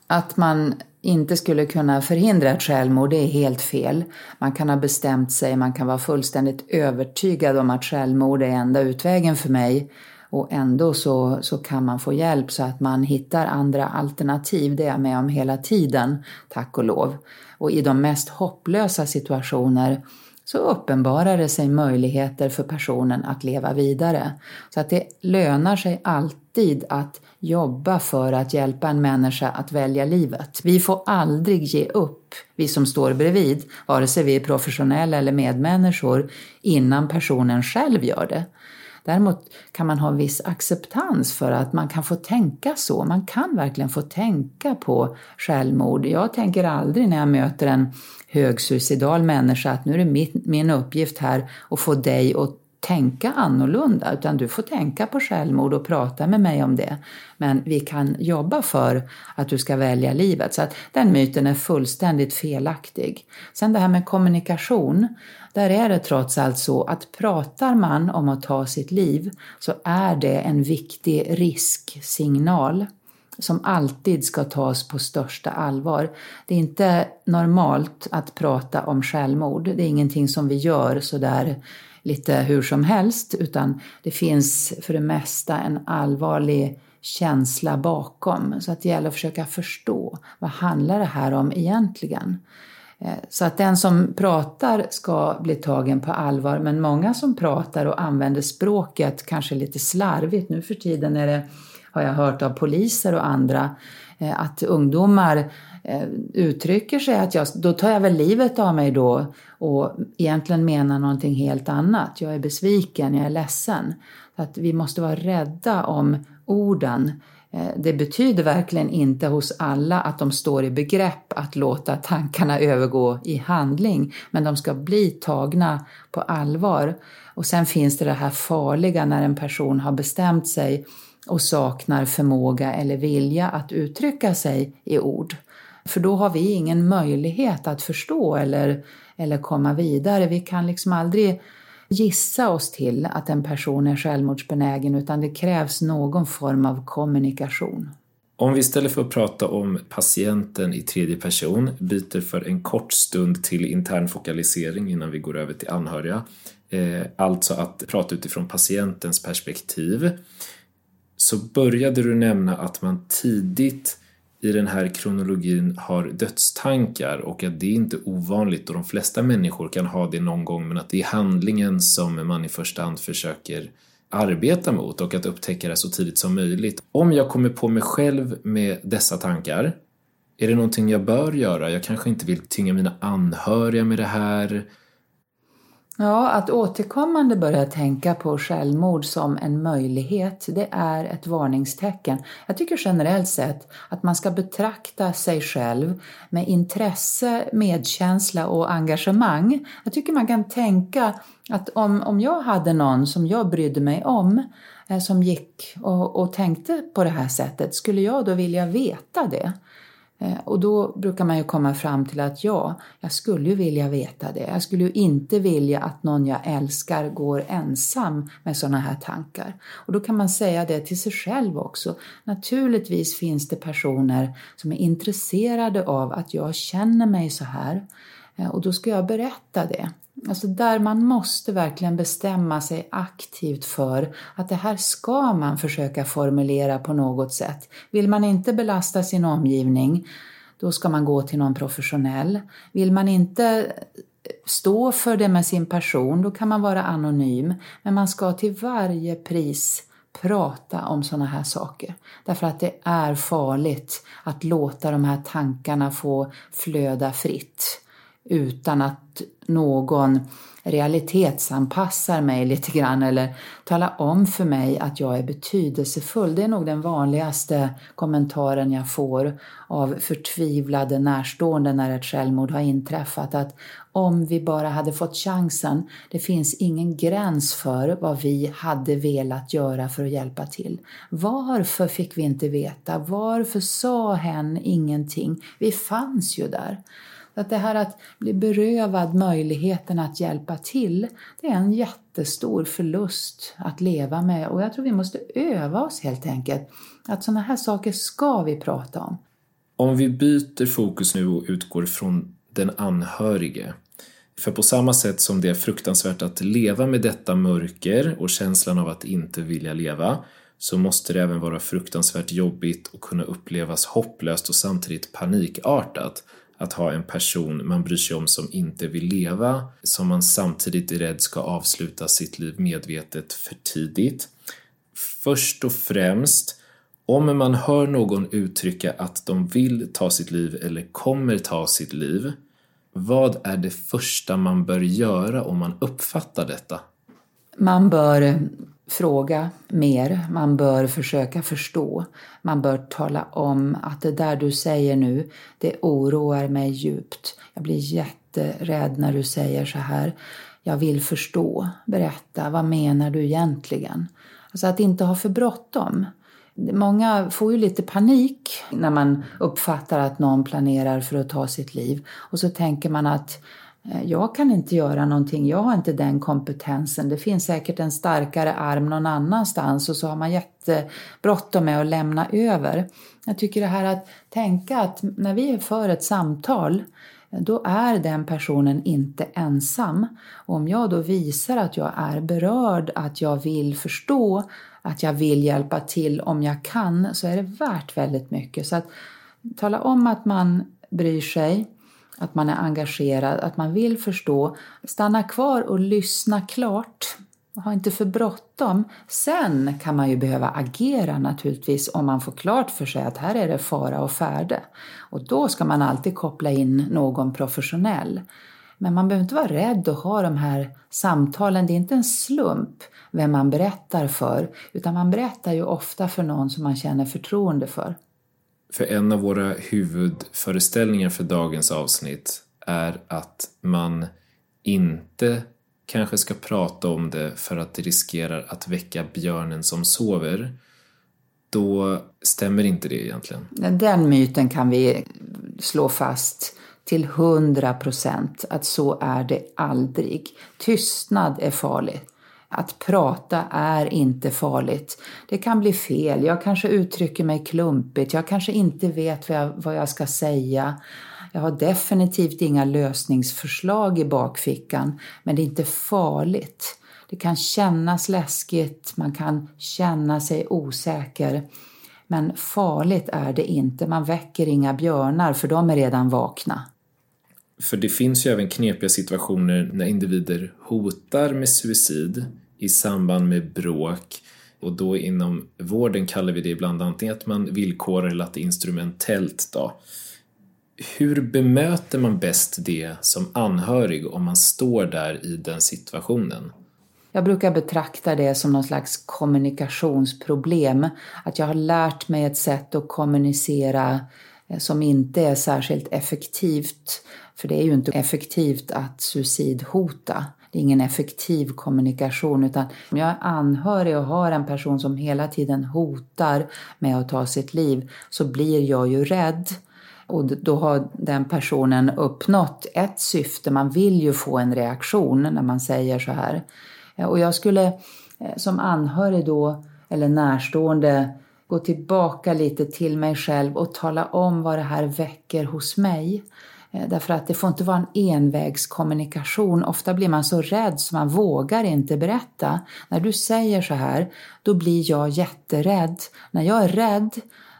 Att man inte skulle kunna förhindra ett självmord, det är helt fel. Man kan ha bestämt sig, man kan vara fullständigt övertygad om att självmord är enda utvägen för mig och ändå så, så kan man få hjälp så att man hittar andra alternativ. Det är jag med om hela tiden, tack och lov. Och i de mest hopplösa situationer så uppenbarar det sig möjligheter för personen att leva vidare. Så att det lönar sig alltid att jobba för att hjälpa en människa att välja livet. Vi får aldrig ge upp, vi som står bredvid, vare sig vi är professionella eller medmänniskor, innan personen själv gör det. Däremot kan man ha en viss acceptans för att man kan få tänka så. Man kan verkligen få tänka på självmord. Jag tänker aldrig när jag möter en högsuicidal människa att nu är det min, min uppgift här att få dig att tänka annorlunda utan du får tänka på självmord och prata med mig om det. Men vi kan jobba för att du ska välja livet. Så att den myten är fullständigt felaktig. Sen det här med kommunikation. Där är det trots allt så att pratar man om att ta sitt liv så är det en viktig risksignal som alltid ska tas på största allvar. Det är inte normalt att prata om självmord. Det är ingenting som vi gör sådär lite hur som helst utan det finns för det mesta en allvarlig känsla bakom. Så att det gäller att försöka förstå vad handlar det här om egentligen? Eh, så att den som pratar ska bli tagen på allvar men många som pratar och använder språket kanske lite slarvigt. Nu för tiden är det, har jag hört av poliser och andra, eh, att ungdomar Eh, uttrycker sig att jag, då tar jag väl livet av mig då och egentligen menar någonting helt annat. Jag är besviken, jag är ledsen. Att vi måste vara rädda om orden. Eh, det betyder verkligen inte hos alla att de står i begrepp att låta tankarna övergå i handling, men de ska bli tagna på allvar. Och sen finns det det här farliga när en person har bestämt sig och saknar förmåga eller vilja att uttrycka sig i ord. För då har vi ingen möjlighet att förstå eller, eller komma vidare. Vi kan liksom aldrig gissa oss till att en person är självmordsbenägen utan det krävs någon form av kommunikation. Om vi istället för att prata om patienten i tredje person byter för en kort stund till intern fokalisering innan vi går över till anhöriga, eh, alltså att prata utifrån patientens perspektiv, så började du nämna att man tidigt i den här kronologin har dödstankar och att det är inte ovanligt och de flesta människor kan ha det någon gång men att det är handlingen som man i första hand försöker arbeta mot och att upptäcka det så tidigt som möjligt. Om jag kommer på mig själv med dessa tankar, är det någonting jag bör göra? Jag kanske inte vill tynga mina anhöriga med det här. Ja, att återkommande börja tänka på självmord som en möjlighet, det är ett varningstecken. Jag tycker generellt sett att man ska betrakta sig själv med intresse, medkänsla och engagemang. Jag tycker man kan tänka att om, om jag hade någon som jag brydde mig om, eh, som gick och, och tänkte på det här sättet, skulle jag då vilja veta det? Eh, och då brukar man ju komma fram till att ja, jag skulle ju vilja veta det. Jag skulle ju inte vilja att någon jag älskar går ensam med sådana här tankar. Och då kan man säga det till sig själv också. Naturligtvis finns det personer som är intresserade av att jag känner mig så här. Eh, och då ska jag berätta det. Alltså där man måste verkligen bestämma sig aktivt för att det här ska man försöka formulera på något sätt. Vill man inte belasta sin omgivning, då ska man gå till någon professionell. Vill man inte eh, stå för det med sin person, då kan man vara anonym. Men man ska till varje pris prata om sådana här saker. Därför att det är farligt att låta de här tankarna få flöda fritt utan att någon realitetsanpassar mig lite grann eller talar om för mig att jag är betydelsefull. Det är nog den vanligaste kommentaren jag får av förtvivlade närstående när ett självmord har inträffat. Att om vi bara hade fått chansen, det finns ingen gräns för vad vi hade velat göra för att hjälpa till. Varför fick vi inte veta? Varför sa hen ingenting? Vi fanns ju där. Att det här att bli berövad möjligheten att hjälpa till, det är en jättestor förlust att leva med och jag tror vi måste öva oss helt enkelt. Att sådana här saker ska vi prata om. Om vi byter fokus nu och utgår från den anhörige. För på samma sätt som det är fruktansvärt att leva med detta mörker och känslan av att inte vilja leva så måste det även vara fruktansvärt jobbigt och kunna upplevas hopplöst och samtidigt panikartat att ha en person man bryr sig om som inte vill leva, som man samtidigt är rädd ska avsluta sitt liv medvetet för tidigt. Först och främst, om man hör någon uttrycka att de vill ta sitt liv eller kommer ta sitt liv, vad är det första man bör göra om man uppfattar detta? Man bör fråga mer, man bör försöka förstå. Man bör tala om att det där du säger nu, det oroar mig djupt. Jag blir jätterädd när du säger så här. Jag vill förstå. Berätta, vad menar du egentligen? Alltså att inte ha för bråttom. Många får ju lite panik när man uppfattar att någon planerar för att ta sitt liv. Och så tänker man att Eh, jag kan inte göra någonting, jag har inte den kompetensen. Det finns säkert en starkare arm någon annanstans och så har man jättebråttom med att lämna över. Jag tycker det här att tänka att när vi är för ett samtal då är den personen inte ensam. Och om jag då visar att jag är berörd, att jag vill förstå, att jag vill hjälpa till om jag kan, så är det värt väldigt mycket. Så att tala om att man bryr sig, att man är engagerad, att man vill förstå. Stanna kvar och lyssna klart. Ha inte för bråttom. Sen kan man ju behöva agera naturligtvis om man får klart för sig att här är det fara och färde. Och då ska man alltid koppla in någon professionell. Men man behöver inte vara rädd att ha de här samtalen. Det är inte en slump vem man berättar för, utan man berättar ju ofta för någon som man känner förtroende för. För en av våra huvudföreställningar för dagens avsnitt är att man inte kanske ska prata om det för att det riskerar att väcka björnen som sover då stämmer inte det egentligen. Den myten kan vi slå fast till hundra procent att så är det aldrig. Tystnad är farligt. Att prata är inte farligt. Det kan bli fel, jag kanske uttrycker mig klumpigt, jag kanske inte vet vad jag, vad jag ska säga. Jag har definitivt inga lösningsförslag i bakfickan, men det är inte farligt. Det kan kännas läskigt, man kan känna sig osäker. Men farligt är det inte, man väcker inga björnar för de är redan vakna. För det finns ju även knepiga situationer när individer hotar med suicid i samband med bråk och då inom vården kallar vi det ibland antingen att man villkorar eller att det är instrumentellt då. Hur bemöter man bäst det som anhörig om man står där i den situationen? Jag brukar betrakta det som någon slags kommunikationsproblem. Att jag har lärt mig ett sätt att kommunicera eh, som inte är särskilt effektivt. För det är ju inte effektivt att suicidhota. Det är ingen effektiv kommunikation utan om jag är anhörig och har en person som hela tiden hotar med att ta sitt liv så blir jag ju rädd. Och då har den personen uppnått ett syfte. Man vill ju få en reaktion när man säger så här. Eh, och jag skulle eh, som anhörig då, eller närstående, gå tillbaka lite till mig själv och tala om vad det här väcker hos mig. Eh, därför att det får inte vara en envägskommunikation. Ofta blir man så rädd så man vågar inte berätta. När du säger så här, då blir jag jätterädd. När jag är rädd,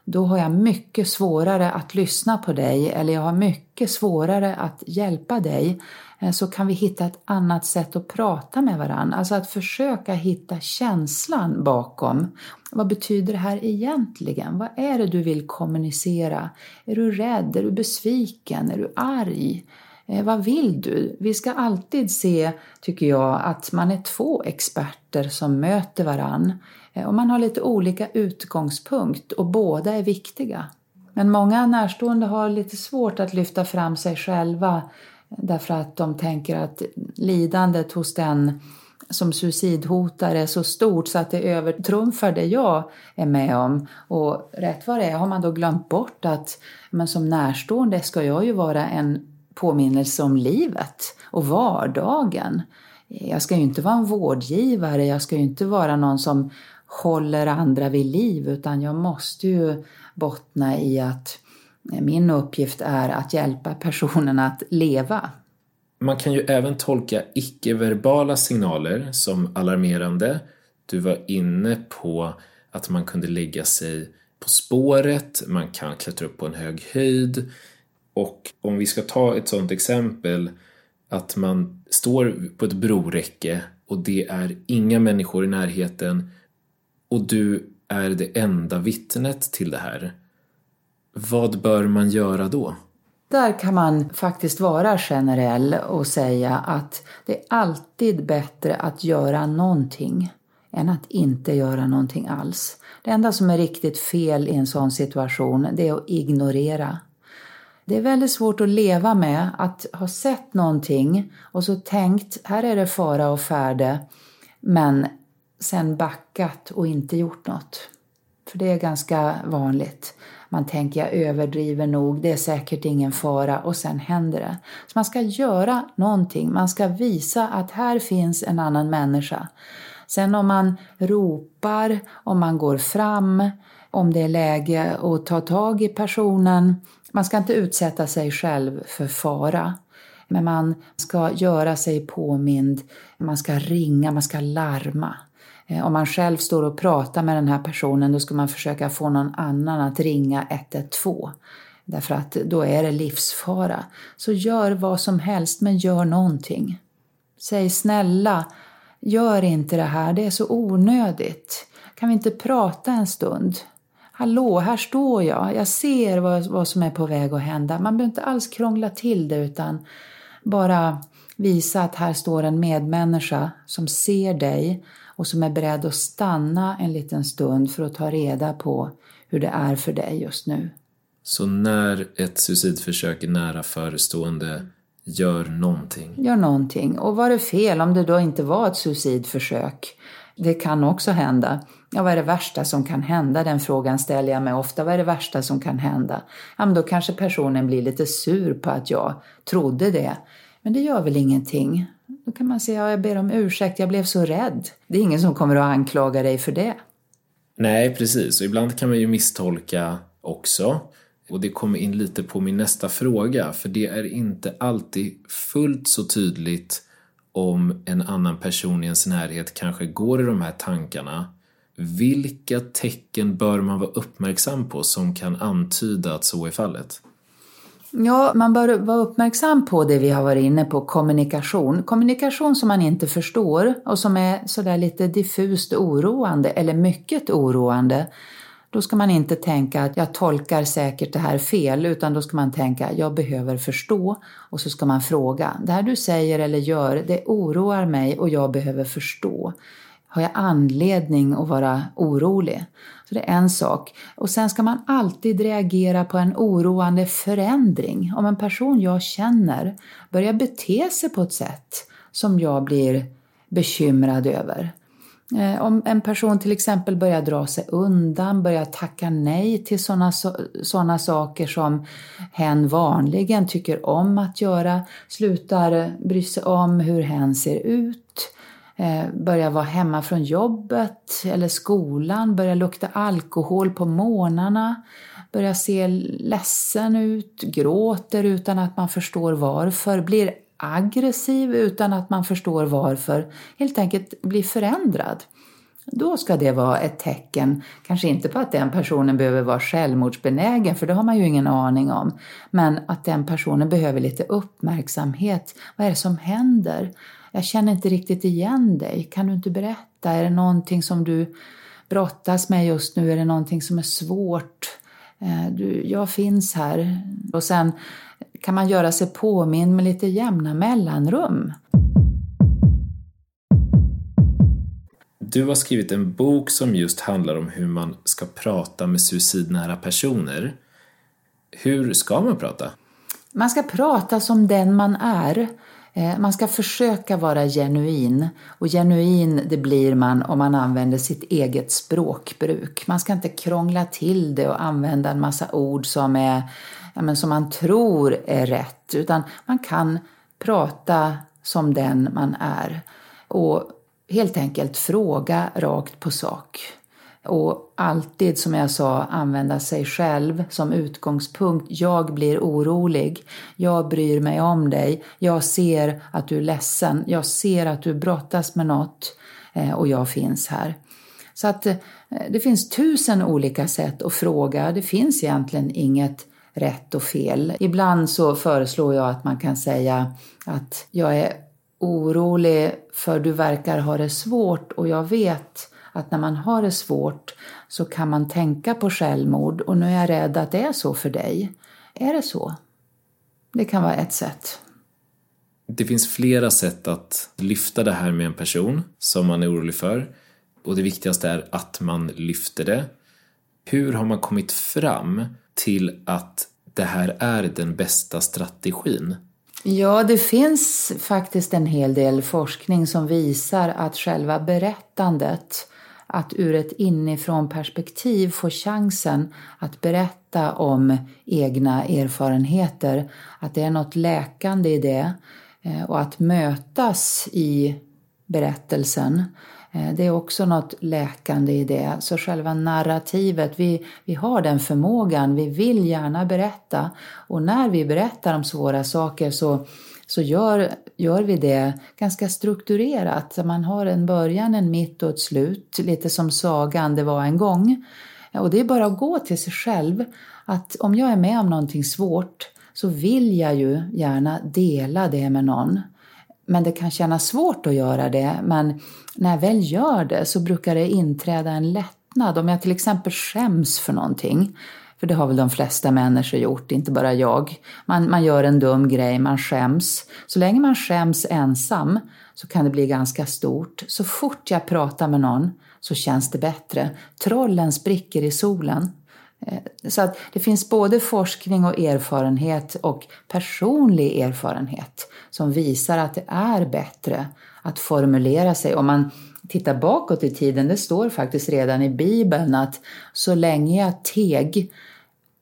då har jag mycket svårare att lyssna på dig eller jag har mycket svårare att hjälpa dig. Eh, så kan vi hitta ett annat sätt att prata med varandra. Alltså att försöka hitta känslan bakom. Vad betyder det här egentligen? Vad är det du vill kommunicera? Är du rädd? Är du besviken? Är du arg? Eh, vad vill du? Vi ska alltid se, tycker jag, att man är två experter som möter varann. Eh, och man har lite olika utgångspunkt och båda är viktiga. Men många närstående har lite svårt att lyfta fram sig själva eh, Därför att de tänker att lidandet hos den som suicidhotar är så stort så att det övertrumfar det jag är med om. Och rätt vad det är har man då glömt bort att men som närstående ska jag ju vara en påminnelse om livet och vardagen. Jag ska ju inte vara en vårdgivare, jag ska ju inte vara någon som håller andra vid liv utan jag måste ju bottna i att min uppgift är att hjälpa personen att leva. Man kan ju även tolka icke-verbala signaler som alarmerande. Du var inne på att man kunde lägga sig på spåret, man kan klättra upp på en hög höjd och om vi ska ta ett sådant exempel att man står på ett broräcke och det är inga människor i närheten och du är det enda vittnet till det här vad bör man göra då? Där kan man faktiskt vara generell och säga att det är alltid bättre att göra någonting än att inte göra någonting alls. Det enda som är riktigt fel i en sån situation det är att ignorera. Det är väldigt svårt att leva med att ha sett någonting och så tänkt här är det fara och färde men sen backat och inte gjort något. För det är ganska vanligt. Man tänker jag överdriver nog, det är säkert ingen fara och sen händer det. Så man ska göra någonting, man ska visa att här finns en annan människa. Sen om man ropar, om man går fram, om det är läge att ta tag i personen. Man ska inte utsätta sig själv för fara. Men man ska göra sig påmind, man ska ringa, man ska larma. Eh, om man själv står och pratar med den här personen då ska man försöka få någon annan att ringa 112. Därför att då är det livsfara. Så gör vad som helst, men gör någonting. Säg snälla, gör inte det här, det är så onödigt. Kan vi inte prata en stund? Hallå, här står jag, jag ser vad, vad som är på väg att hända. Man behöver inte alls krångla till det utan bara visa att här står en medmänniska som ser dig och som är beredd att stanna en liten stund för att ta reda på hur det är för dig just nu. Så när ett suicidförsök är nära förestående, gör någonting? Gör någonting. Och var det fel om det då inte var ett suicidförsök? Det kan också hända. Ja, vad är det värsta som kan hända? Den frågan ställer jag mig ofta. Vad är det värsta som kan hända? Ja, men då kanske personen blir lite sur på att jag trodde det. Men det gör väl ingenting. Då kan man säga, ja, jag ber om ursäkt, jag blev så rädd. Det är ingen som kommer att anklaga dig för det. Nej, precis. Och ibland kan man ju misstolka också. Och det kommer in lite på min nästa fråga, för det är inte alltid fullt så tydligt om en annan person i ens närhet kanske går i de här tankarna. Vilka tecken bör man vara uppmärksam på som kan antyda att så är fallet? Ja, man bör vara uppmärksam på det vi har varit inne på, kommunikation. Kommunikation som man inte förstår och som är sådär lite diffust oroande eller mycket oroande. Då ska man inte tänka att jag tolkar säkert det här fel, utan då ska man tänka jag behöver förstå och så ska man fråga. Det här du säger eller gör, det oroar mig och jag behöver förstå. Har jag anledning att vara orolig? Så det är en sak. Och sen ska man alltid reagera på en oroande förändring. Om en person jag känner börjar bete sig på ett sätt som jag blir bekymrad över. Eh, om en person till exempel börjar dra sig undan, börjar tacka nej till sådana såna saker som hen vanligen tycker om att göra, slutar bry sig om hur hen ser ut, Eh, börja börjar vara hemma från jobbet eller skolan, börjar lukta alkohol på morgnarna, börjar se ledsen ut, gråter utan att man förstår varför, blir aggressiv utan att man förstår varför, helt enkelt blir förändrad. Då ska det vara ett tecken, kanske inte på att den personen behöver vara självmordsbenägen, för det har man ju ingen aning om, men att den personen behöver lite uppmärksamhet. Vad är det som händer? Jag känner inte riktigt igen dig. Kan du inte berätta? Är det någonting som du brottas med just nu? Är det någonting som är svårt? Eh, du, jag finns här. Och sen kan man göra sig påminn med lite jämna mellanrum. Du har skrivit en bok som just handlar om hur man ska prata med suicidnära personer. Hur ska man prata? Man ska prata som den man är. Eh, man ska försöka vara genuin. Och genuin det blir man om man använder sitt eget språkbruk. Man ska inte krångla till det och använda en massa ord som, är, ja, men som man tror är rätt. Utan man kan prata som den man är. Och helt enkelt fråga rakt på sak. Och alltid, som jag sa, använda sig själv som utgångspunkt. Jag blir orolig. Jag bryr mig om dig. Jag ser att du är ledsen. Jag ser att du brottas med något eh, och jag finns här. Så att eh, det finns tusen olika sätt att fråga. Det finns egentligen inget rätt och fel. Ibland så föreslår jag att man kan säga att jag är orolig för du verkar ha det svårt och jag vet att när man har det svårt så kan man tänka på självmord och nu är jag rädd att det är så för dig. Är det så? Det kan vara ett sätt. Det finns flera sätt att lyfta det här med en person som man är orolig för och det viktigaste är att man lyfter det. Hur har man kommit fram till att det här är den bästa strategin? Ja, det finns faktiskt en hel del forskning som visar att själva berättandet, att ur ett inifrån perspektiv få chansen att berätta om egna erfarenheter, att det är något läkande i det eh, och att mötas i berättelsen eh, det är också något läkande i det. Så själva narrativet, vi, vi har den förmågan, vi vill gärna berätta. Och när vi berättar om svåra saker så, så gör, gör vi det ganska strukturerat. Man har en början, en mitt och ett slut, lite som sagan Det var en gång. Och det är bara att gå till sig själv. Att om jag är med om någonting svårt så vill jag ju gärna dela det med någon. Men det kan kännas svårt att göra det. Men när jag väl gör det så brukar det inträda en lättnad. Om jag till exempel skäms för någonting, för det har väl de flesta människor gjort, inte bara jag. Man, man gör en dum grej, man skäms. Så länge man skäms ensam så kan det bli ganska stort. Så fort jag pratar med någon så känns det bättre. Trollen spricker i solen. Eh, så att det finns både forskning och erfarenhet och personlig erfarenhet som visar att det är bättre att formulera sig. Om man tittar bakåt i tiden, det står faktiskt redan i Bibeln att så länge jag teg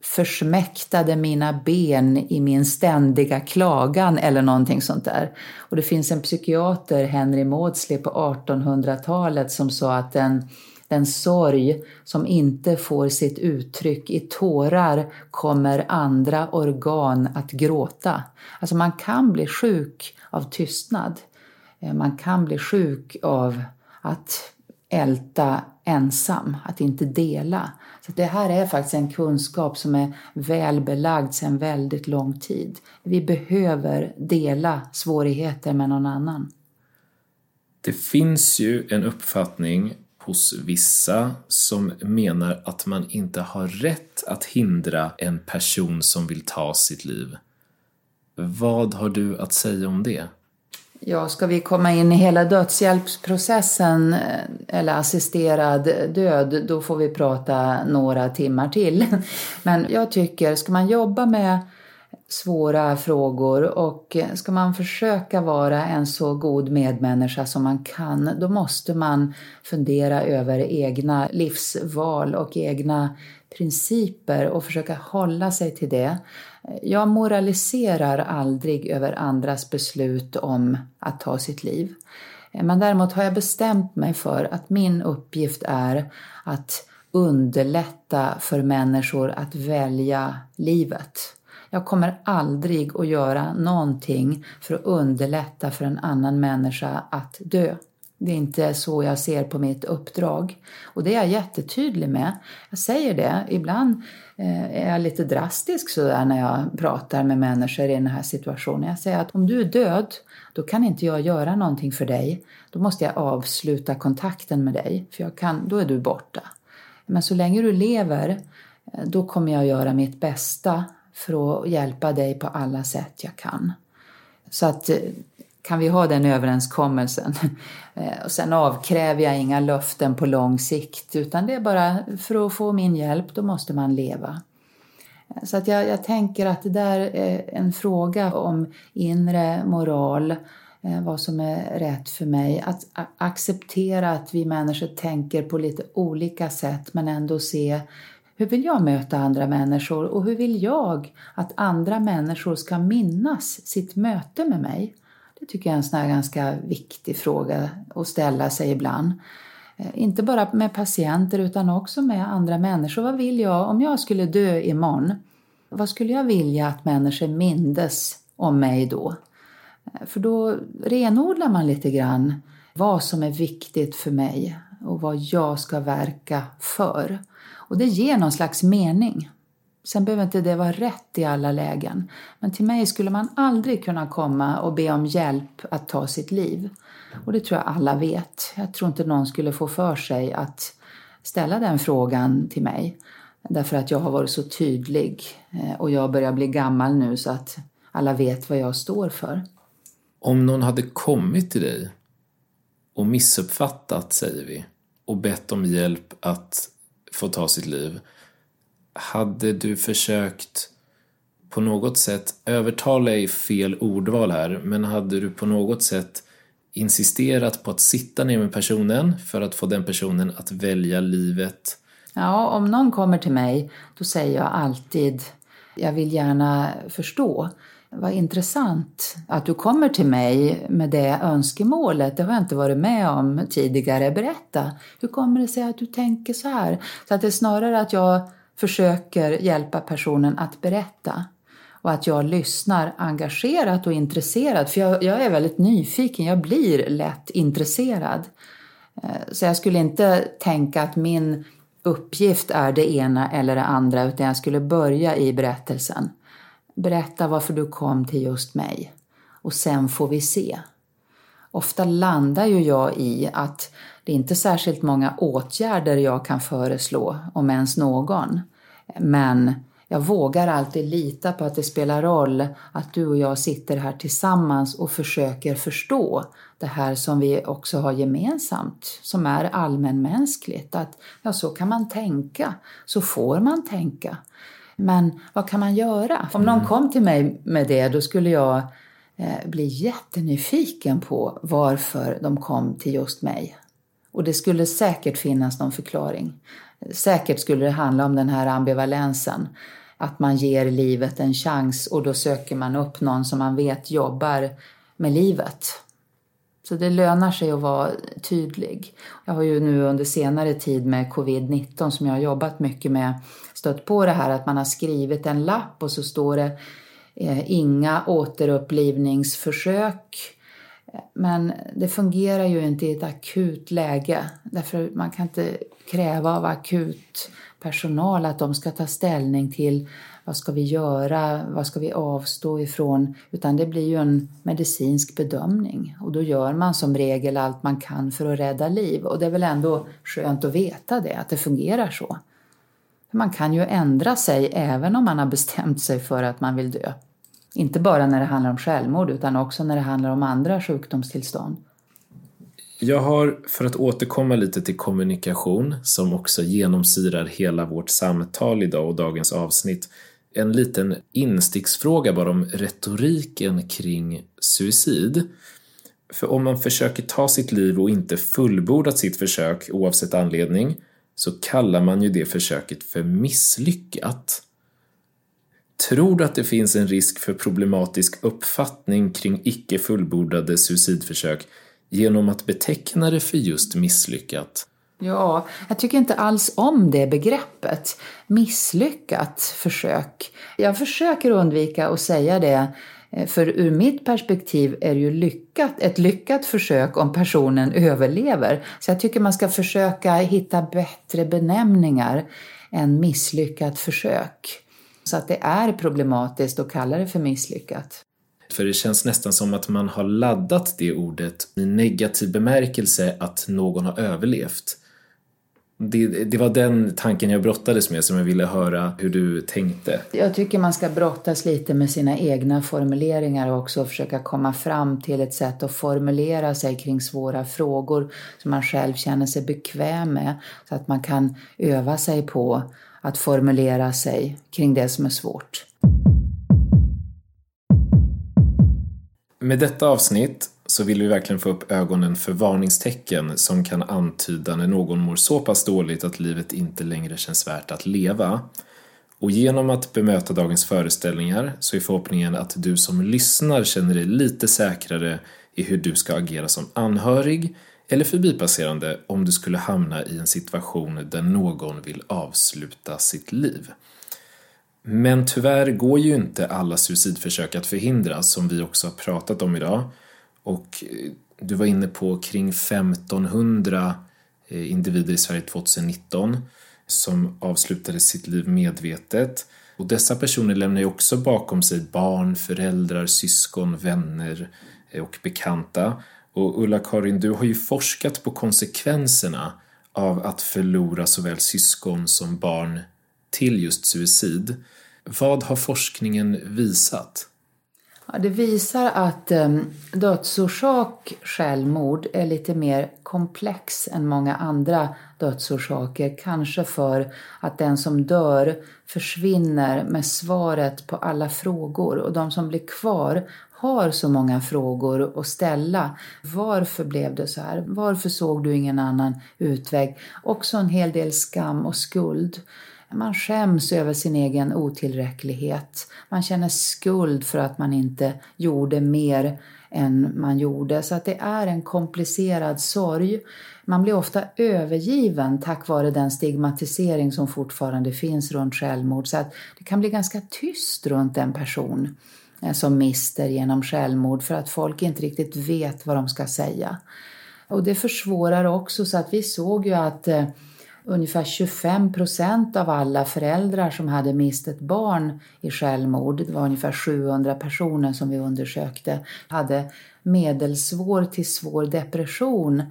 försmäktade mina ben i min ständiga klagan eller någonting sånt där. Och det finns en psykiater, Henry Maudsley, på 1800-talet som sa att den, den sorg som inte får sitt uttryck i tårar kommer andra organ att gråta. Alltså man kan bli sjuk av tystnad. Eh, man kan bli sjuk av att älta ensam, att inte dela. Så det här är faktiskt en kunskap som är välbelagd sedan väldigt lång tid. Vi behöver dela svårigheter med någon annan. Det finns ju en uppfattning hos vissa som menar att man inte har rätt att hindra en person som vill ta sitt liv. Vad har du att säga om det? Ja, ska vi komma in i hela dödshjälpsprocessen eh, eller assisterad död, då får vi prata några timmar till. Men jag tycker, ska man jobba med svåra frågor och ska man försöka vara en så god medmänniska som man kan, då måste man fundera över egna livsval och egna principer och försöka hålla sig till det. Jag moraliserar aldrig över andras beslut om att ta sitt liv. Men däremot har jag bestämt mig för att min uppgift är att underlätta för människor att välja livet. Jag kommer aldrig att göra någonting för att underlätta för en annan människa att dö. Det är inte så jag ser på mitt uppdrag. Och det är jag jättetydlig med. Jag säger det. Ibland Eh, är jag lite drastisk sådär när jag pratar med människor i den här situationen. Jag säger att om du är död, då kan inte jag göra någonting för dig. Då måste jag avsluta kontakten med dig, för jag kan, då är du borta. Men så länge du lever, eh, då kommer jag göra mitt bästa för att hjälpa dig på alla sätt jag kan. Så att eh, kan vi ha den överenskommelsen. Eh, och sen avkräver jag inga löften på lång sikt utan det är bara för att få min hjälp, då måste man leva. Eh, så att jag, jag tänker att det där är en fråga om inre moral, eh, vad som är rätt för mig. Att acceptera att vi människor tänker på lite olika sätt men ändå se hur vill jag möta andra människor och hur vill jag att andra människor ska minnas sitt möte med mig? Det tycker jag är en sån ganska viktig fråga att ställa sig ibland. Eh, inte bara med patienter utan också med andra människor. Vad vill jag, om jag skulle dö imorgon, vad skulle jag vilja att människor mindes om mig då? Eh, för då renodlar man lite grann vad som är viktigt för mig och vad jag ska verka för. Och det ger någon slags mening. Sen behöver inte det vara rätt i alla lägen. Men till mig skulle man aldrig kunna komma och be om hjälp att ta sitt liv. Och det tror jag alla vet. Jag tror inte någon skulle få för sig att ställa den frågan till mig. Därför att jag har varit så tydlig eh, och jag börjar bli gammal nu så att alla vet vad jag står för. Om någon hade kommit till dig och missuppfattat, säger vi, och bett om hjälp att få ta sitt liv hade du försökt på något sätt, övertala i fel ordval här, men hade du på något sätt insisterat på att sitta ner med personen för att få den personen att välja livet? Ja, om någon kommer till mig, då säger jag alltid jag vill gärna förstå. Vad intressant att du kommer till mig med det önskemålet. Det har jag inte varit med om tidigare. Berätta, hur kommer det sig att du tänker så här? Så att det är snarare att jag försöker hjälpa personen att berätta och att jag lyssnar engagerat och intresserad. För jag, jag, är väldigt nyfiken, jag blir lätt intresserad. Eh, så jag skulle inte tänka att min uppgift är det ena eller det andra utan jag skulle börja i berättelsen. Berätta varför du kom till just mig och sen får vi se. Ofta landar ju jag i att det är inte särskilt många åtgärder jag kan föreslå, om ens någon. Men Jag vågar alltid lita på att det spelar roll att du och jag sitter här tillsammans och försöker förstå det här som vi också har gemensamt, som är allmänmänskligt. Att ja, så kan man tänka, så får man tänka. Men vad kan man göra? Om någon kom till mig med det, då skulle jag eh, bli jättenyfiken på varför de kom till just mig. Och det skulle säkert finnas någon förklaring. Säkert skulle det handla om den här ambivalensen. Att man ger livet en chans och då söker man upp någon som man vet jobbar med livet. Så det lönar sig att vara tydlig. Jag har ju nu under senare tid med covid-19 som jag har jobbat mycket med stött på det här att man har skrivit en lapp och så står det eh, inga återupplivningsförsök. Men det fungerar ju inte i ett akut läge. Därför man kan inte kräva av akut personal att de ska ta ställning till vad ska vi göra, vad ska vi avstå ifrån, utan det blir ju en medicinsk bedömning och då gör man som regel allt man kan för att rädda liv och det är väl ändå skönt att veta det, att det fungerar så. Man kan ju ändra sig även om man har bestämt sig för att man vill dö. Inte bara när det handlar om självmord utan också när det handlar om andra sjukdomstillstånd. Jag har, för att återkomma lite till kommunikation som också genomsyrar hela vårt samtal idag och dagens avsnitt, en liten insticksfråga bara om retoriken kring suicid. För om man försöker ta sitt liv och inte fullbordat sitt försök oavsett anledning så kallar man ju det försöket för misslyckat. Tror du att det finns en risk för problematisk uppfattning kring icke fullbordade suicidförsök genom att beteckna det för just misslyckat? Ja, jag tycker inte alls om det begreppet. Misslyckat försök. Jag försöker undvika att säga det eh, för ur mitt perspektiv är det ju lyckat, ett lyckat försök om personen överlever. Så jag tycker man ska försöka hitta bättre benämningar än misslyckat försök. Så att det är problematiskt att kalla det för misslyckat. För det känns nästan som att man har laddat det ordet i negativ bemärkelse att någon har överlevt. Det, det, var den tanken jag brottades med som jag ville höra hur du tänkte. Jag tycker man ska brottas lite med sina egna formuleringar också och försöka komma fram till ett sätt att formulera sig kring svåra frågor som man själv känner sig bekväm med så att man kan öva sig på att formulera sig kring det som är svårt. Med detta avsnitt så vill vi verkligen få upp ögonen för varningstecken som kan antyda när någon mår så pass dåligt att livet inte längre känns värt att leva. Och genom att bemöta dagens föreställningar så är förhoppningen att du som lyssnar känner dig lite säkrare i hur du ska agera som anhörig eller förbipasserande om du skulle hamna i en situation där någon vill avsluta sitt liv. Men tyvärr går ju inte alla suicidförsök att förhindra som vi också har pratat om idag. Och eh, du var inne på kring 1500 eh, individer i Sverige 2019 som avslutade sitt liv medvetet. Och dessa personer lämnar ju också bakom sig barn, föräldrar, syskon, vänner eh, och bekanta. Och Ulla-Karin, du har ju forskat på konsekvenserna av att förlora såväl syskon som barn till just suicid. Vad har forskningen visat? Ja, det visar att ehm, dödsorsak självmord är lite mer komplex än många andra dödsorsaker. Kanske för att den som dör försvinner med svaret på alla frågor och de som blir kvar har så många frågor att ställa. Varför blev det så här? Varför såg du ingen annan utväg? Också en hel del skam och skuld. Man skäms över sin egen otillräcklighet. Man känner skuld för att man inte gjorde mer än man gjorde. Så att det är en komplicerad sorg. Man blir ofta övergiven tack vare den stigmatisering som fortfarande finns runt självmord. Så att det kan bli ganska tyst runt en person Eh, som mister genom självmord för att folk inte riktigt vet vad de ska säga. Och det försvårar också så att vi såg ju att eh, ungefär 25 procent av alla föräldrar som hade mist ett barn i självmord, det var ungefär 700 personer som vi undersökte, hade medelsvår till svår depression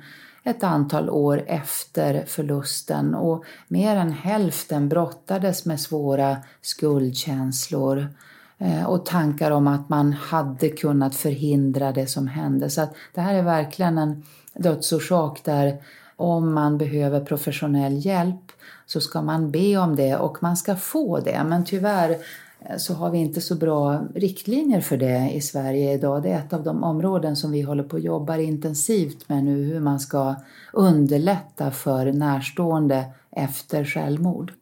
ett antal år efter förlusten och mer än hälften brottades med svåra skuldkänslor Eh, och tankar om att man hade kunnat förhindra det som hände. Så att det här är verkligen en dödsorsak där om man behöver professionell hjälp så ska man be om det och man ska få det. Men tyvärr eh, så har vi inte så bra riktlinjer för det i Sverige idag. Det är ett av de områden som vi håller på att jobba intensivt med nu, hur man ska underlätta för närstående efter självmord.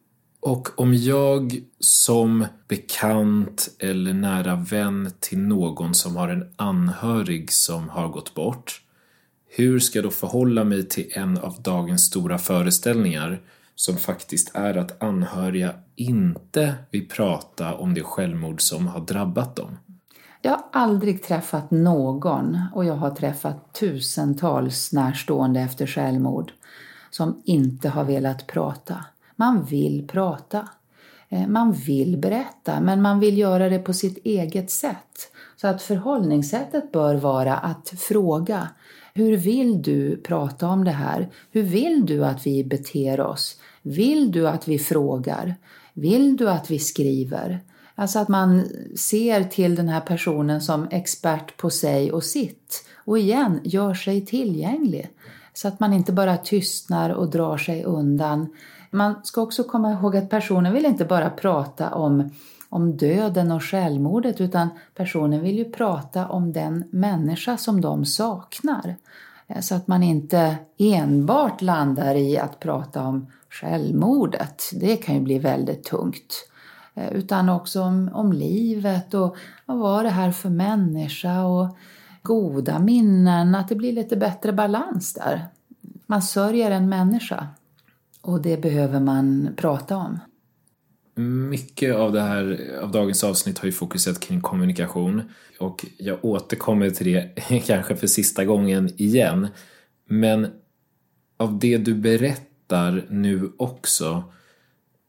Och om jag som bekant eller nära vän till någon som har en anhörig som har gått bort, hur ska jag då förhålla mig till en av dagens stora föreställningar som faktiskt är att anhöriga inte vill prata om det självmord som har drabbat dem? Jag har aldrig träffat någon, och jag har träffat tusentals närstående efter självmord, som inte har velat prata. Man vill prata. Eh, man vill berätta, men man vill göra det på sitt eget sätt. Så att förhållningssättet bör vara att fråga. Hur vill du prata om det här? Hur vill du att vi beter oss? Vill du att vi frågar? Vill du att vi skriver? Alltså att man ser till den här personen som expert på sig och sitt. Och igen, gör sig tillgänglig. Så att man inte bara tystnar och drar sig undan. Man ska också komma ihåg att personen vill inte bara prata om, om döden och självmordet utan personen vill ju prata om den människa som de saknar. Eh, så att man inte enbart landar i att prata om självmordet. Det kan ju bli väldigt tungt. Eh, utan också om, om livet och vad var det här för människa och goda minnen, att det blir lite bättre balans där. Man sörjer en människa och det behöver man prata om. Mycket av det här, av dagens avsnitt har ju fokuserat kring kommunikation och jag återkommer till det kanske för sista gången igen. Men av det du berättar nu också,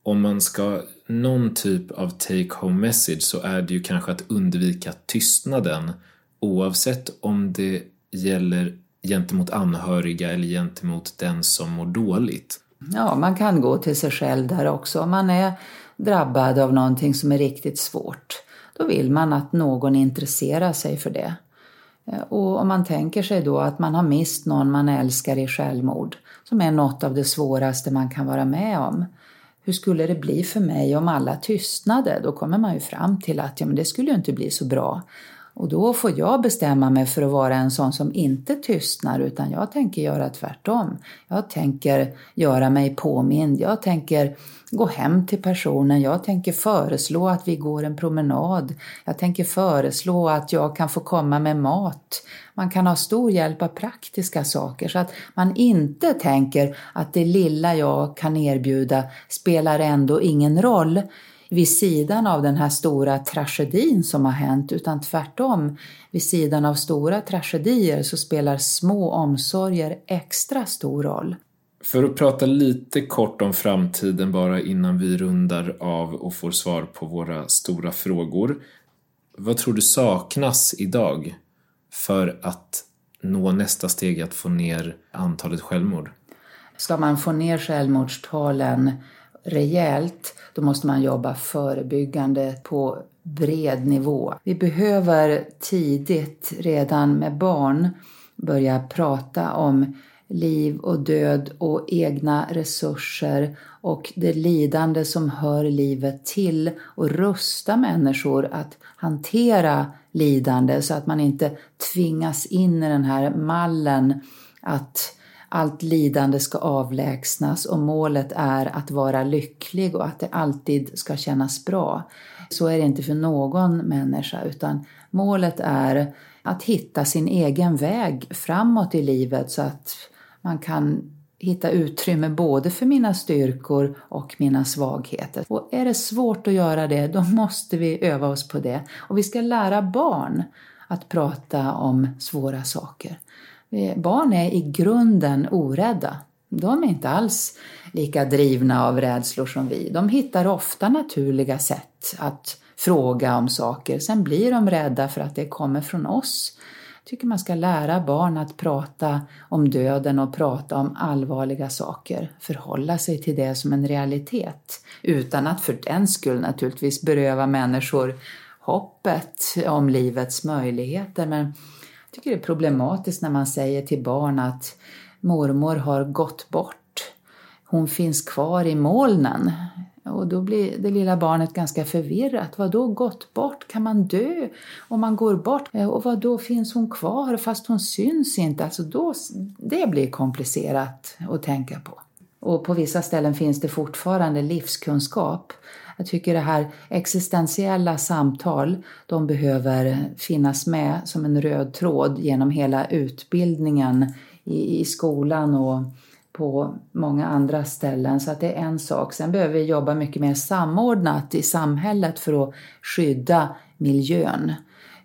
om man ska någon typ av take home message så är det ju kanske att undvika tystnaden oavsett om det gäller gentemot anhöriga eller gentemot den som mår dåligt. Ja, man kan gå till sig själv där också. Om man är drabbad av någonting som är riktigt svårt, då vill man att någon intresserar sig för det. Eh, och om man tänker sig då att man har mist någon man älskar i självmord, som är något av det svåraste man kan vara med om. Hur skulle det bli för mig om alla tystnade? Då kommer man ju fram till att ja, men det skulle ju inte bli så bra. Och då får jag bestämma mig för att vara en sån som inte tystnar utan jag tänker göra tvärtom. Jag tänker göra mig påmind. Jag tänker gå hem till personen. Jag tänker föreslå att vi går en promenad. Jag tänker föreslå att jag kan få komma med mat. Man kan ha stor hjälp av praktiska saker så att man inte tänker att det lilla jag kan erbjuda spelar ändå ingen roll vid sidan av den här stora tragedin som har hänt utan tvärtom, vid sidan av stora tragedier så spelar små omsorger extra stor roll. För att prata lite kort om framtiden bara innan vi rundar av och får svar på våra stora frågor. Vad tror du saknas idag för att nå nästa steg att få ner antalet självmord? Ska man få ner självmordstalen rejält, då måste man jobba förebyggande på bred nivå. Vi behöver tidigt, redan med barn, börja prata om liv och död och egna resurser och det lidande som hör livet till och rusta människor att hantera lidande så att man inte tvingas in i den här mallen att allt lidande ska avlägsnas och målet är att vara lycklig och att det alltid ska kännas bra. Så är det inte för någon människa utan målet är att hitta sin egen väg framåt i livet så att man kan hitta utrymme både för mina styrkor och mina svagheter. Och är det svårt att göra det, då måste vi öva oss på det. Och vi ska lära barn att prata om svåra saker. Eh, barn är i grunden orädda. De är inte alls lika drivna av rädslor som vi. De hittar ofta naturliga sätt att fråga om saker. Sen blir de rädda för att det kommer från oss. Jag tycker man ska lära barn att prata om döden och prata om allvarliga saker. Förhålla sig till det som en realitet. Utan att för den skull naturligtvis beröva människor hoppet om livets möjligheter. Men tycker det är problematiskt när man säger till barn att mormor har gått bort. Hon finns kvar i molnen. Och då blir det lilla barnet ganska förvirrat. Vad då gått bort? Kan man dö om man går bort? Och vad då finns hon kvar fast hon syns inte? Alltså då, det blir komplicerat att tänka på. Och på vissa ställen finns det fortfarande livskunskap. Jag tycker det här existentiella samtal, de behöver finnas med som en röd tråd genom hela utbildningen i, i skolan och på många andra ställen. Så att det är en sak. Sen behöver vi jobba mycket mer samordnat i samhället för att skydda miljön.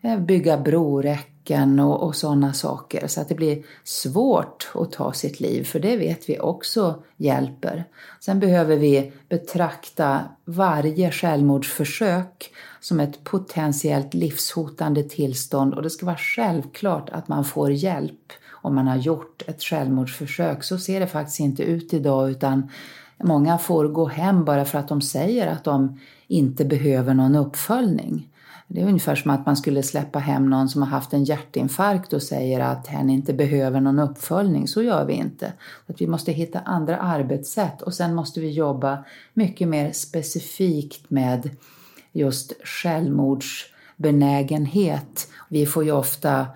Eh, bygga broräcken och, och sådana saker så att det blir svårt att ta sitt liv, för det vet vi också hjälper. Sen behöver vi betrakta varje självmordsförsök som ett potentiellt livshotande tillstånd och det ska vara självklart att man får hjälp om man har gjort ett självmordsförsök. Så ser det faktiskt inte ut idag utan många får gå hem bara för att de säger att de inte behöver någon uppföljning. Det är ungefär som att man skulle släppa hem någon som har haft en hjärtinfarkt och säger att hen inte behöver någon uppföljning. Så gör vi inte. Att vi måste hitta andra arbetssätt och sen måste vi jobba mycket mer specifikt med just självmordsbenägenhet. Vi får ju ofta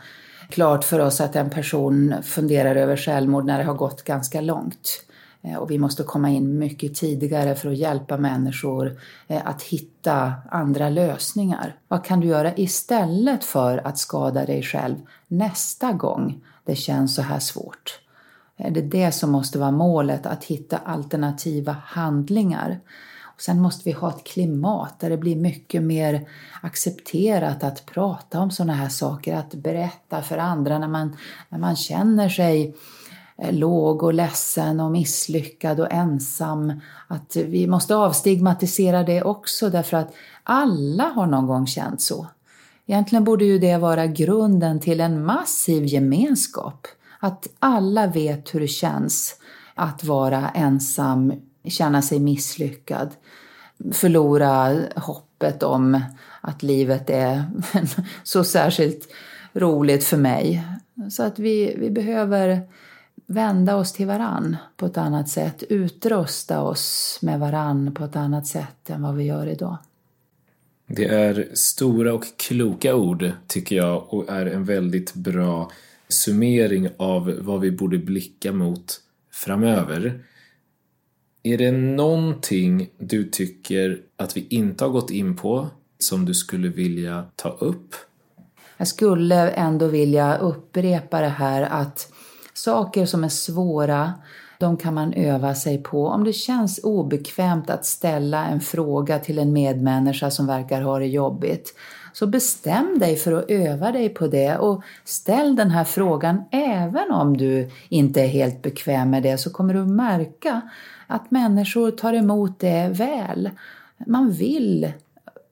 klart för oss att en person funderar över självmord när det har gått ganska långt. Eh, och vi måste komma in mycket tidigare för att hjälpa människor eh, att hitta andra lösningar. Vad kan du göra istället för att skada dig själv nästa gång det känns så här svårt? Eh, det är det som måste vara målet, att hitta alternativa handlingar. Sen måste vi ha ett klimat där det blir mycket mer accepterat att prata om sådana här saker, att berätta för andra när man, när man känner sig eh, Eh, låg och ledsen och misslyckad och ensam. Att vi måste avstigmatisera det också därför att alla har någon gång känt så. Egentligen borde ju det vara grunden till en massiv gemenskap. Att alla vet hur det känns att vara ensam, känna sig misslyckad förlora hoppet om att livet är så särskilt roligt för mig. Så att vi, vi behöver vända oss till varann på ett annat sätt, utrusta oss med varann på ett annat sätt än vad vi gör idag. Det är stora och kloka ord, tycker jag, och är en väldigt bra summering av vad vi borde blicka mot framöver. Är det någonting du tycker att vi inte har gått in på som du skulle vilja ta upp? Jag skulle ändå vilja upprepa det här att saker som är svåra, de kan man öva sig på. Om det känns obekvämt att ställa en fråga till en medmänniska som verkar ha det jobbigt, så bestäm dig för att öva dig på det och ställ den här frågan även om du inte är helt bekväm med det så kommer du märka att människor tar emot det väl. Man vill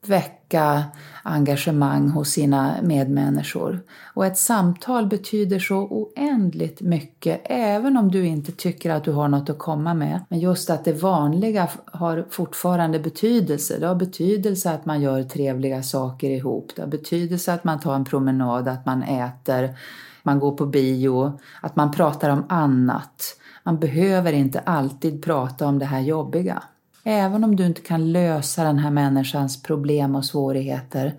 väcka engagemang hos sina medmänniskor. Och ett samtal betyder så oändligt mycket, även om du inte tycker att du har något att komma med. Men just att det vanliga har fortfarande betydelse. Det har betydelse att man gör trevliga saker ihop. Det har betydelse att man tar en promenad, att man äter, man går på bio, att man pratar om annat. Man behöver inte alltid prata om det här jobbiga. Även om du inte kan lösa den här människans problem och svårigheter,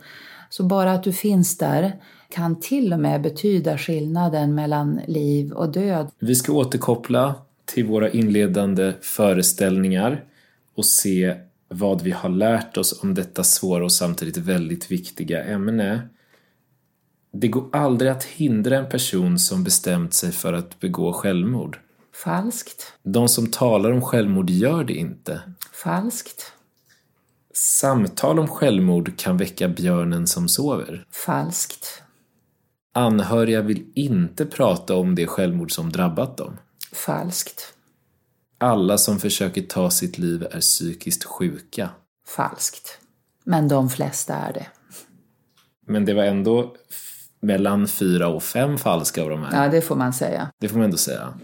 så bara att du finns där kan till och med betyda skillnaden mellan liv och död. Vi ska återkoppla till våra inledande föreställningar och se vad vi har lärt oss om detta svåra och samtidigt väldigt viktiga ämne. Det går aldrig att hindra en person som bestämt sig för att begå självmord. Falskt. De som talar om självmord gör det inte. Falskt. Samtal om självmord kan väcka björnen som sover. Falskt. Anhöriga vill inte prata om det självmord som drabbat dem. Falskt. Alla som försöker ta sitt liv är psykiskt sjuka. Falskt. Men de flesta är det. Men det var ändå mellan fyra och fem falska av de här. Ja, det får man säga. Det får man ändå säga.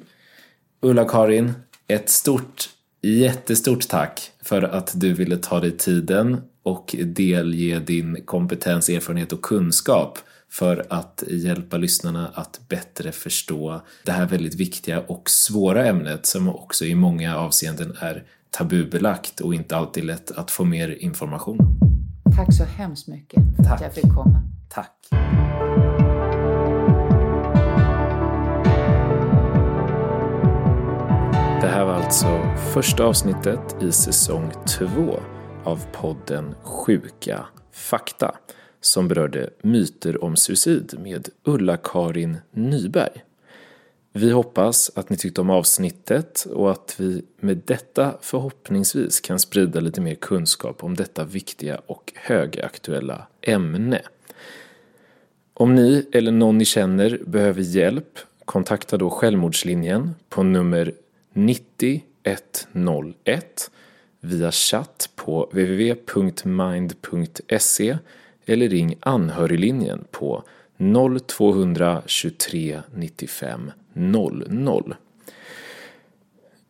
Ulla-Karin, ett stort, jättestort tack för att du ville ta dig tiden och delge din kompetens, erfarenhet och kunskap för att hjälpa lyssnarna att bättre förstå det här väldigt viktiga och svåra ämnet som också i många avseenden är tabubelagt och inte alltid lätt att få mer information. Tack så hemskt mycket för Tack. att jag fick komma. Tack. Här var alltså första avsnittet i säsong 2 av podden Sjuka fakta som berörde myter om suicid med Ulla-Karin Nyberg. Vi hoppas att ni tyckte om avsnittet och att vi med detta förhoppningsvis kan sprida lite mer kunskap om detta viktiga och högaktuella ämne. Om ni eller någon ni känner behöver hjälp, kontakta då Självmordslinjen på nummer 90 101 via chatt på www.mind.se eller ring anhöriglinjen på 0223 95 00.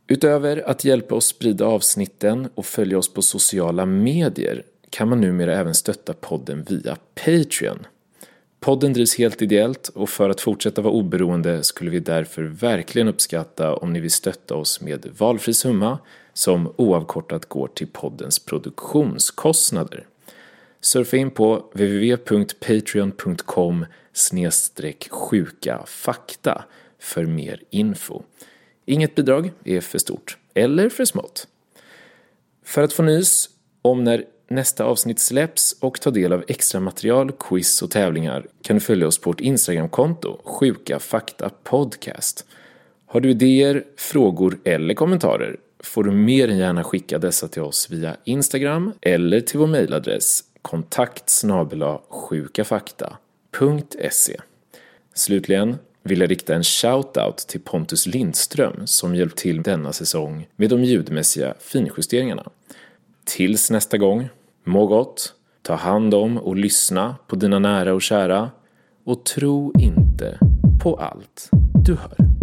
Utöver att hjälpa oss sprida avsnitten och följa oss på sociala medier kan man numera även stötta podden via Patreon. Podden drivs helt ideellt och för att fortsätta vara oberoende skulle vi därför verkligen uppskatta om ni vill stötta oss med valfri summa som oavkortat går till poddens produktionskostnader. Surfa in på www.patreon.com sjuka fakta för mer info. Inget bidrag är för stort eller för smått. För att få nys om när nästa avsnitt släpps och ta del av extra material, quiz och tävlingar kan du följa oss på vårt Instagramkonto Sjuka Fakta Podcast. Har du idéer, frågor eller kommentarer får du mer än gärna skicka dessa till oss via Instagram eller till vår mejladress kontakt sjukafakta.se. Slutligen vill jag rikta en shout-out till Pontus Lindström som hjälpt till denna säsong med de ljudmässiga finjusteringarna. Tills nästa gång, må gott, ta hand om och lyssna på dina nära och kära och tro inte på allt du hör.